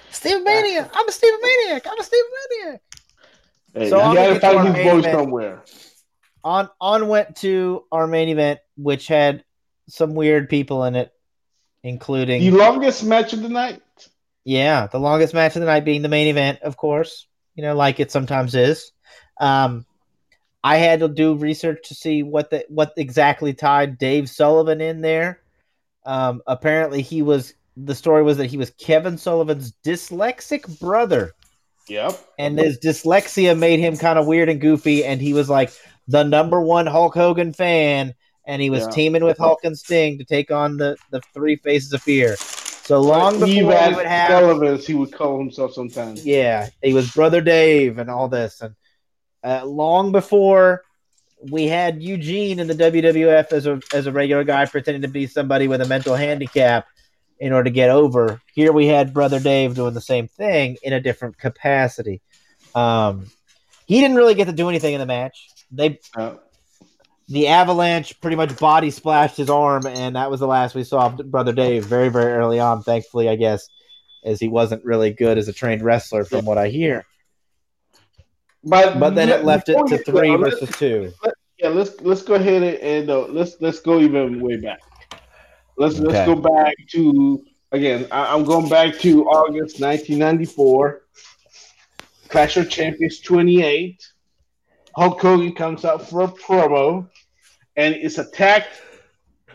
Steve Mania, I'm a Steve Maniac. I'm a Steve Maniac. Hey, So you I'm gotta gonna get find his voice event. somewhere. On on went to our main event, which had some weird people in it, including The longest match of the night. Yeah, the longest match of the night being the main event, of course. You know, like it sometimes is. Um, I had to do research to see what the what exactly tied Dave Sullivan in there. Um, apparently, he was the story was that he was Kevin Sullivan's dyslexic brother. Yep. and his dyslexia made him kind of weird and goofy, and he was like the number one Hulk Hogan fan, and he was Yeah. teaming with Hulk and Sting to take on the the three faces of fear. So long before we Evad would have, as he would call himself sometimes. yeah, he was brother Dave and all this, and uh, long before we had Eugene in the WWF as a as a regular guy pretending to be somebody with a mental handicap in order to get over. Here we had brother Dave doing the same thing in a different capacity. Um, he didn't really get to do anything in the match. They the avalanche pretty much body splashed his arm, and that was the last we saw of brother Dave. Very very early on, thankfully, I guess, as he wasn't really good as a trained wrestler, from what I hear. but But then it left it to three versus two. Yeah, let's let's go ahead and, uh, let's let's go even way back. Let's Okay. let's go back to again. I, I'm going back to August 1994. Clash of Champions 28. Hulk Hogan comes out for a promo and is attacked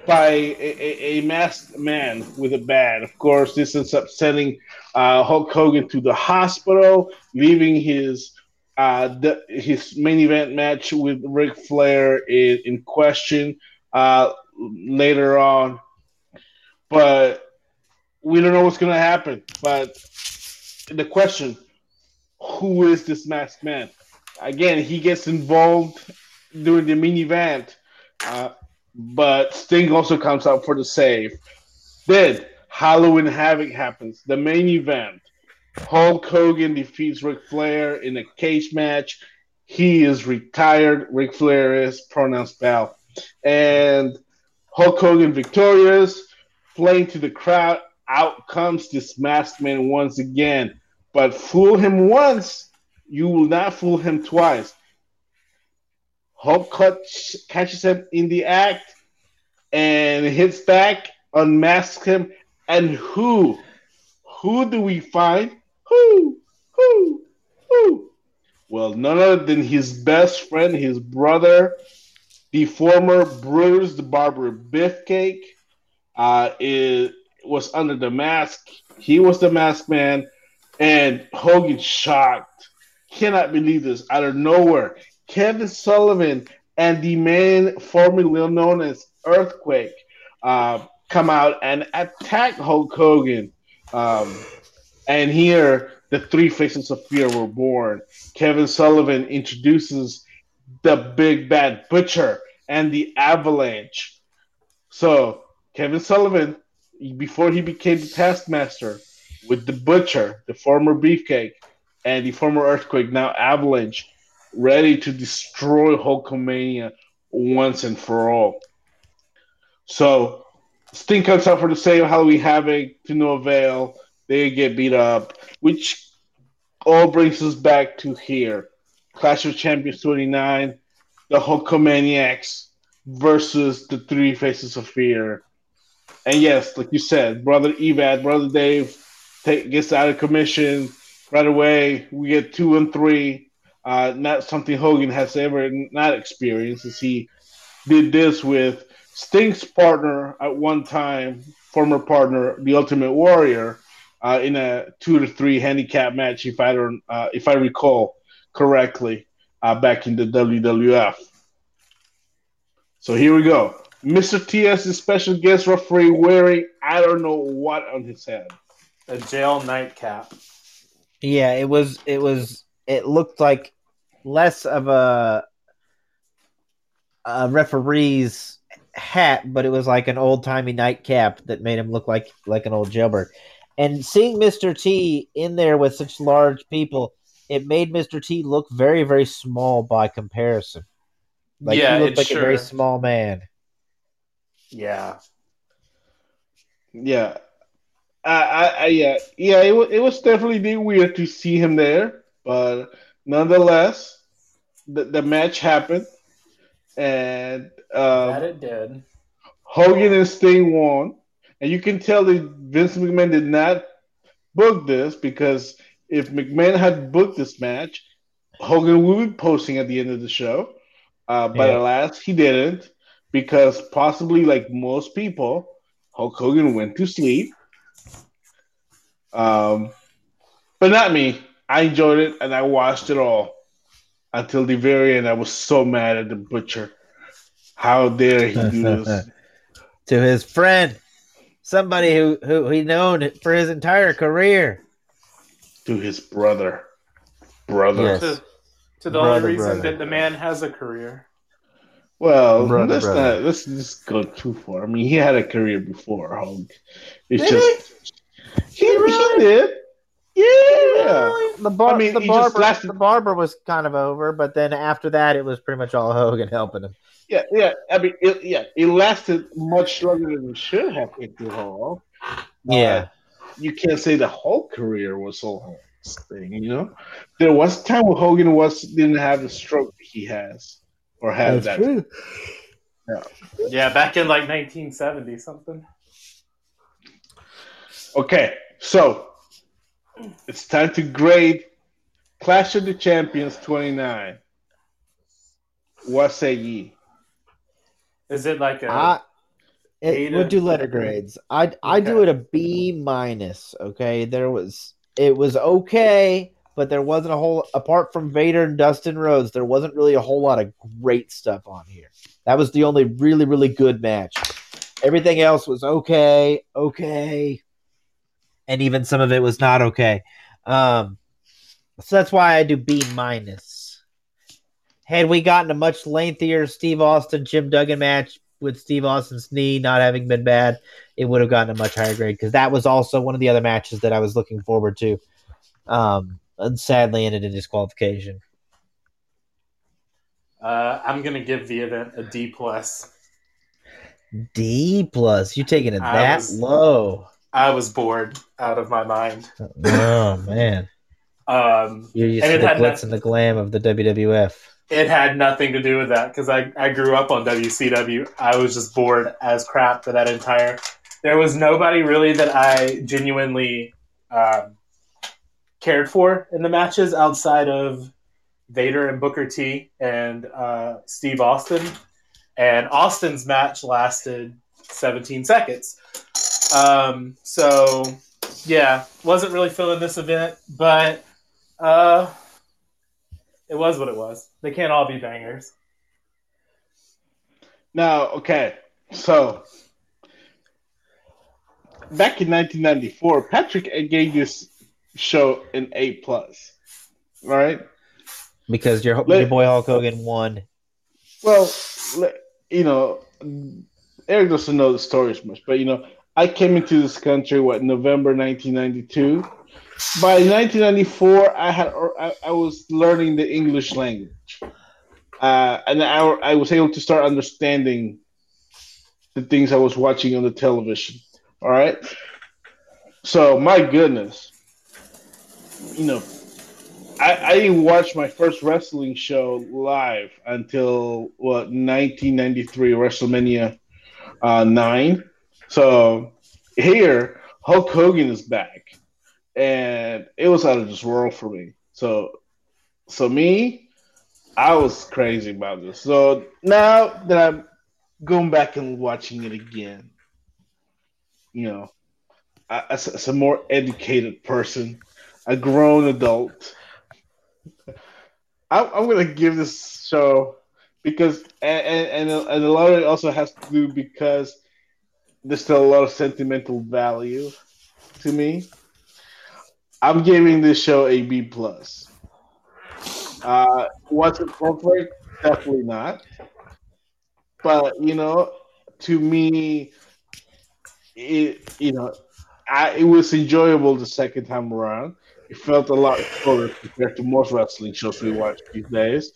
by a, a, a masked man with a bat. Of course, this ends up sending uh, Hulk Hogan to the hospital, leaving his uh, the, his main event match with Ric Flair in, in question uh, later on. But we don't know what's going to happen. But the question who is this masked man? Again, he gets involved during the main event, uh, but Sting also comes out for the save. Then Halloween Havoc happens, the main event. Hulk Hogan defeats Ric Flair in a cage match. He is retired. Ric Flair is pronounced Bell. And Hulk Hogan victorious, playing to the crowd. Out comes this masked man once again. But fool him once, you will not fool him twice. Hulk catch, catches him in the act and hits back, unmasks him, and who? Who do we find? Who? Who? Who? Well, none other than his best friend, his brother, the former Brutus the Barber Beefcake, uh, is, was under the mask. He was the mask man, and Hogan shocked. Cannot believe this out of nowhere. Kevin Sullivan and the man formerly known as Earthquake uh, come out and attack Hulk Hogan. Um, and here, the three faces of fear were born. Kevin Sullivan introduces the Big Bad Butcher and the Avalanche. So, Kevin Sullivan, before he became the Taskmaster, with the Butcher, the former Beefcake, and the former Earthquake, now Avalanche, ready to destroy Hulkamania once and for all. So, Sting comes out for the same Halloween Havoc to no avail. They get beat up, which all brings us back to here. Clash of Champions 29, the Hulkamaniacs versus the Three Faces of Fear. And yes, like you said, Brother Evad, Brother Dave take, gets out of commission right away. We get two and three. Uh, not something Hogan has ever not experienced, as he did this with Sting's partner at one time, former partner, the Ultimate Warrior, uh, in a two to three handicap match, if I don't, uh, if I recall correctly, uh, back in the WWF. So here we go. Mr. T.S. is special guest referee wearing I don't know what on his head. A jail nightcap. Yeah, it was. It was. It looked like less of a, a referee's hat, but it was like an old timey nightcap that made him look like like an old jailbird. And seeing Mister T in there with such large people, it made Mister T look very very small by comparison. Like yeah, he looked it's like sure. a very small man. Yeah. Yeah. I, I, I yeah, yeah. It was, it was definitely weird to see him there, but nonetheless, the, the match happened, and that um, it did. Hogan and Sting won, and you can tell that Vince McMahon did not book this because if McMahon had booked this match, Hogan would be posting at the end of the show, uh, but Yeah. alas, he didn't because possibly like most people, Hulk Hogan went to sleep. Um, but not me. I enjoyed it and I watched it all until the very end. I was so mad at the butcher. How dare he do this? to his friend, somebody who who he known for his entire career. to his brother. Brother. Yes. To, to the Brother, only reason brother. that the man has a career. Well, Brother, let's brother. not let's just go too far. I mean, he had a career before Hulk. It's Did just he, he did. Yeah. The bar, I mean, the barber, lasted- the barber was kind of over, but then after that, it was pretty much all Hogan helping him. Yeah, yeah. I mean, it, yeah, it lasted much longer than it should have into Hulk. Yeah, uh, you can't say the whole career was all Hulk's thing. You know, there was a time when Hogan was didn't have the stroke he has or had that. Yeah, Yeah, back in like 1970 something. Okay, so it's time to grade Clash of the Champions 29. What say ye? Is it like a? I it, we'll do letter grades. I I do it a B minus. Okay, there was it was okay, but there wasn't a whole apart from Vader and Dustin Rhodes, there wasn't really a whole lot of great stuff on here. That was the only really really good match. Everything else was okay, okay, and even some of it was not okay. Um, so that's why I do B minus. Had we gotten a much lengthier Steve Austin Jim Duggan match with Steve Austin's knee not having been bad, it would have gotten a much higher grade because that was also one of the other matches that I was looking forward to. Um, and sadly ended in disqualification. Uh, I'm gonna give the event a D plus. D plus. you're taking it I that was- low? I was bored out of my mind. Oh man, Um, you're used to the glitz that- and the glam of the WWF. it had nothing to do with that because I, I grew up on WCW. I was just bored as crap for that entire. There was nobody really that I genuinely um, cared for in the matches outside of Vader and Booker T and uh, Steve Austin. And Austin's match lasted 17 seconds. Um, so, yeah, wasn't really feeling this event, but uh, it was what it was. They can't all be bangers. Now, okay, so back in 1994, Patrick gave this show an A plus. right? Because your Let- your boy Hulk Hogan won. Well, le- you know, Eric doesn't know the story as much, but you know, I came into this country what November 1992. By 1994, I had I, I was learning the English language, uh, and I, I was able to start understanding the things I was watching on the television. All right, so my goodness, you know, I, I didn't watch my first wrestling show live until what 1993 WrestleMania uh, nine. So here Hulk Hogan is back, and it was out of this world for me. So so me, I was crazy about this. So now that I'm going back and watching it again, you know, I- as, as a more educated person, a grown adult. I'm, I'm gonna give this show because and and and a lot of it also has to do because there's still a lot of sentimental value to me. I'm giving this show a B plus. Uh, was it perfect? Definitely not. But you know, to me, it you know, I, it was enjoyable the second time around. It felt a lot fuller compared to most wrestling shows we watch these days.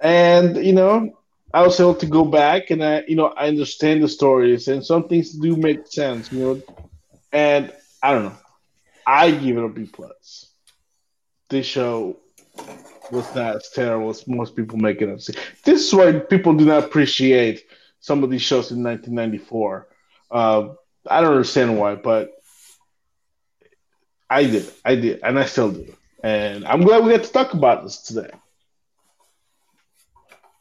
And you know, I was able to go back and I, you know, I understand the stories and some things do make sense, you know. And I don't know, I give it a B plus. This show was not as terrible as most people make it up. to. This is why people do not appreciate some of these shows in 1994. Uh, I don't understand why, but I did. I did, and I still do. And I'm glad we got to talk about this today.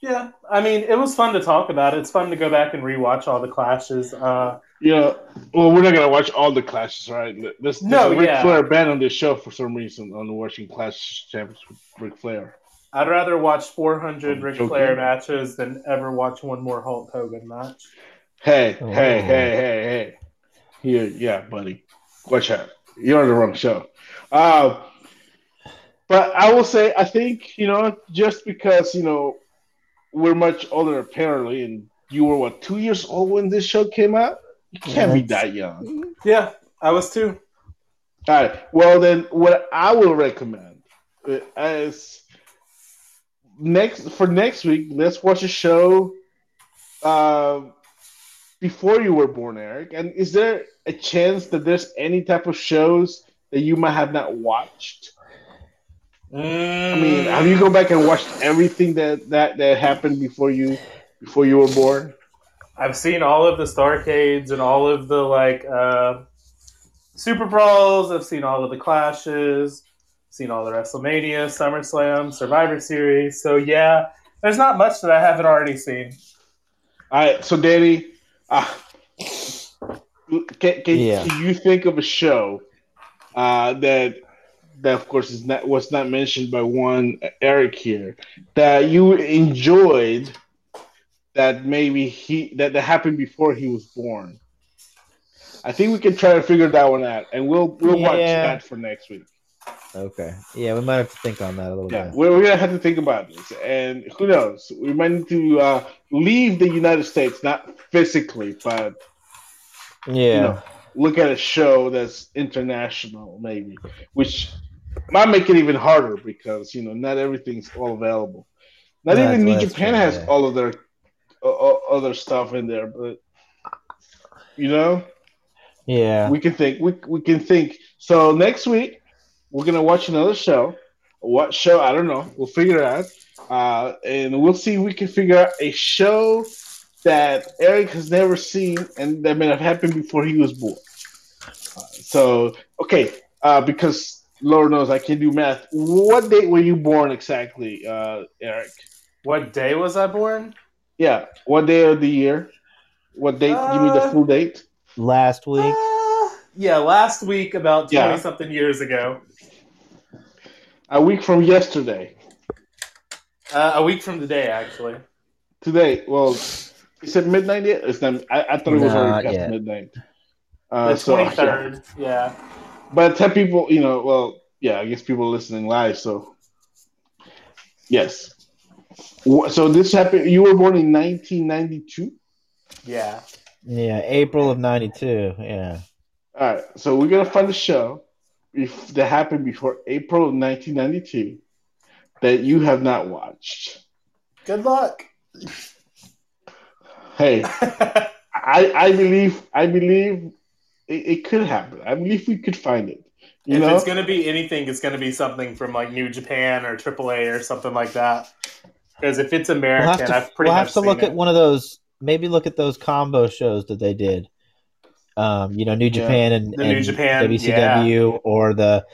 Yeah, I mean, it was fun to talk about. It's fun to go back and rewatch all the clashes. Uh, you know, well, we're not gonna watch all the clashes, right? This, this No, is Ric yeah. Flair banned on this show for some reason on the watching Clash Champions with Ric Flair. I'd rather watch 400 I'm Ric joking. Flair matches than ever watch one more Hulk Hogan match. Hey, Oh. hey, hey, hey, hey. Here, yeah, buddy. Watch out. You're on the wrong show. Uh, but I will say, I think, you know, just because, you know, we're much older apparently, and you were, what, two years old when this show came out? You can't be that young. Yeah, I was too. All right. Well, then, what I will recommend uh, is next for next week. Let's watch a show uh, before you were born, Eric. And is there a chance that there's any type of shows that you might have not watched? I mean, have you gone back and watched everything that that that happened before you before you were born? I've seen all of the Starcades and all of the like uh, Super Brawls. I've seen all of the Clashes. Seen all the WrestleMania, SummerSlam, Survivor Series. So yeah, there's not much that I haven't already seen. All right. So, Danny, uh, can, can, Yeah. can you think of a show uh, that that of course is not was not mentioned by one Eric here that you enjoyed that maybe he that, that happened before he was born? I think we can try to figure that one out, and we'll we'll watch that for next week. Okay. Yeah, we might have to think on that a little Yeah, bit. we're, we're gonna have to think about this, and who knows? We might need to uh, leave the United States, not physically, but Yeah. know, look at a show that's international, maybe, which might make it even harder because you know not everything's all available. Not That's- even New Japan has yeah. all of their uh, uh, other stuff in there, but you know Yeah. we can think. We we can think. So next week we're gonna watch another show. What show? I don't know. We'll figure it out, uh, and we'll see if we can figure out a show that Eric has never seen and that may have happened before he was born. Uh, so okay, uh, because Lord knows I can do math. What date were you born exactly, uh, Eric? What day was I born? Yeah, what day of the year? What date? Give me the Uh, full date. Last week. Uh, yeah, last week, about 20 Yeah. something years ago. A week from yesterday. Uh, a week from today, actually. Today, well, is it midnight yet? It's not, I, I thought it was Not already past yet. midnight. Uh, The so, 23rd. Yeah. But tell people, you know, well, yeah, I guess people are listening live, so yes. So this happened. You were born in 1992. Yeah. Yeah. April of '92. Yeah. All right, so we're gonna find a show if that happened before April of 1992 that you have not watched. Good luck. Hey, I, I believe, I believe it, it could happen. I mean, if we could find it. You if know, it's going to be anything, it's going to be something from like New Japan or AAA or something like that. Because if it's We'll American, have to, I've pretty we'll much have to seen look it. at one of those. Maybe look at those combo shows that they did. Um, you know, New Yeah. Japan and, The New Japan, WCW or the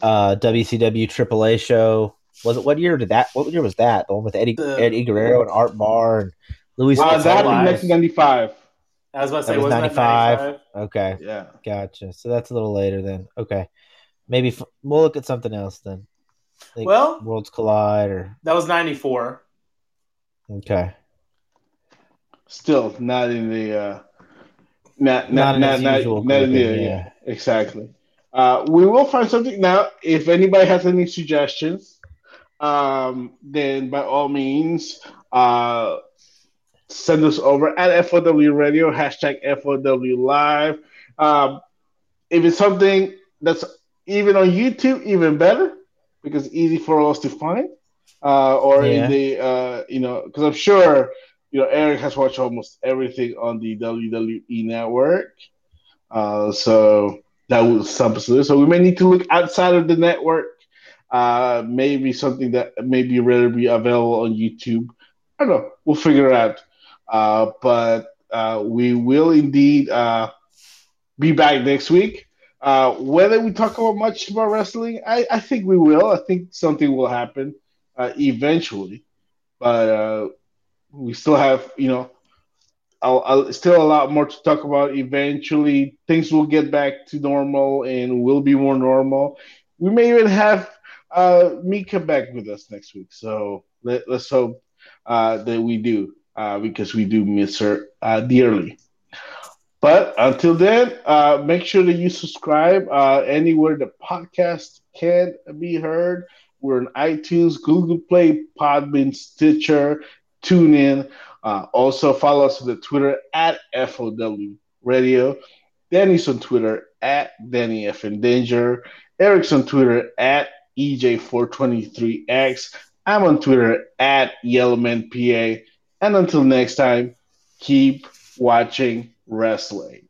uh, WCW AAA show. Was it what year did that? What year was that? The one with Eddie The- Eddie Guerrero and Art Barr and Luis. uh, that happened in Gonzalez? 1995. I was about to say, was wasn't 95. 95? Okay, Yeah. gotcha. So that's a little later then. Okay, maybe f- we'll look at something else then. Like Well, Worlds Collide or that was 94. okay. Still not in the uh, not Not not in not its not, usual not in the yeah. yeah. exactly. Uh, we will find something now. If anybody has any suggestions, um, then by all means, uh, send us over at FOW Radio hashtag FOW Live. Um, if it's something that's even on YouTube, even better because it's easy for us to find. Uh, or Yeah. in the uh, you know, because I'm sure you know Eric has watched almost everything on the WWE network. Uh, so that was something. So we may need to look outside of the network. Uh, maybe something that may be readily available on YouTube. I don't know. We'll figure it out. Uh, but uh, we will indeed uh, be back next week. Whether we talk about much about wrestling, I, I think we will. I think something will happen eventually. But we still have, you know, I'll, I'll, still a lot more to talk about. Eventually, things will get back to normal and will be more normal. We may even have uh, Mika back with us next week. So let, us hope uh, that we do uh, because we do miss her uh, dearly. But until then, uh, make sure that you subscribe uh, anywhere the podcast can be heard. We're on iTunes, Google Play, Podbean, Stitcher, TuneIn. Uh, also, follow us on the Twitter at FOW Radio. Danny's on Twitter at Danny F in Danger. Eric's on Twitter at EJ423X. I'm on Twitter at YellowmanPA. And until next time, keep watching wrestling.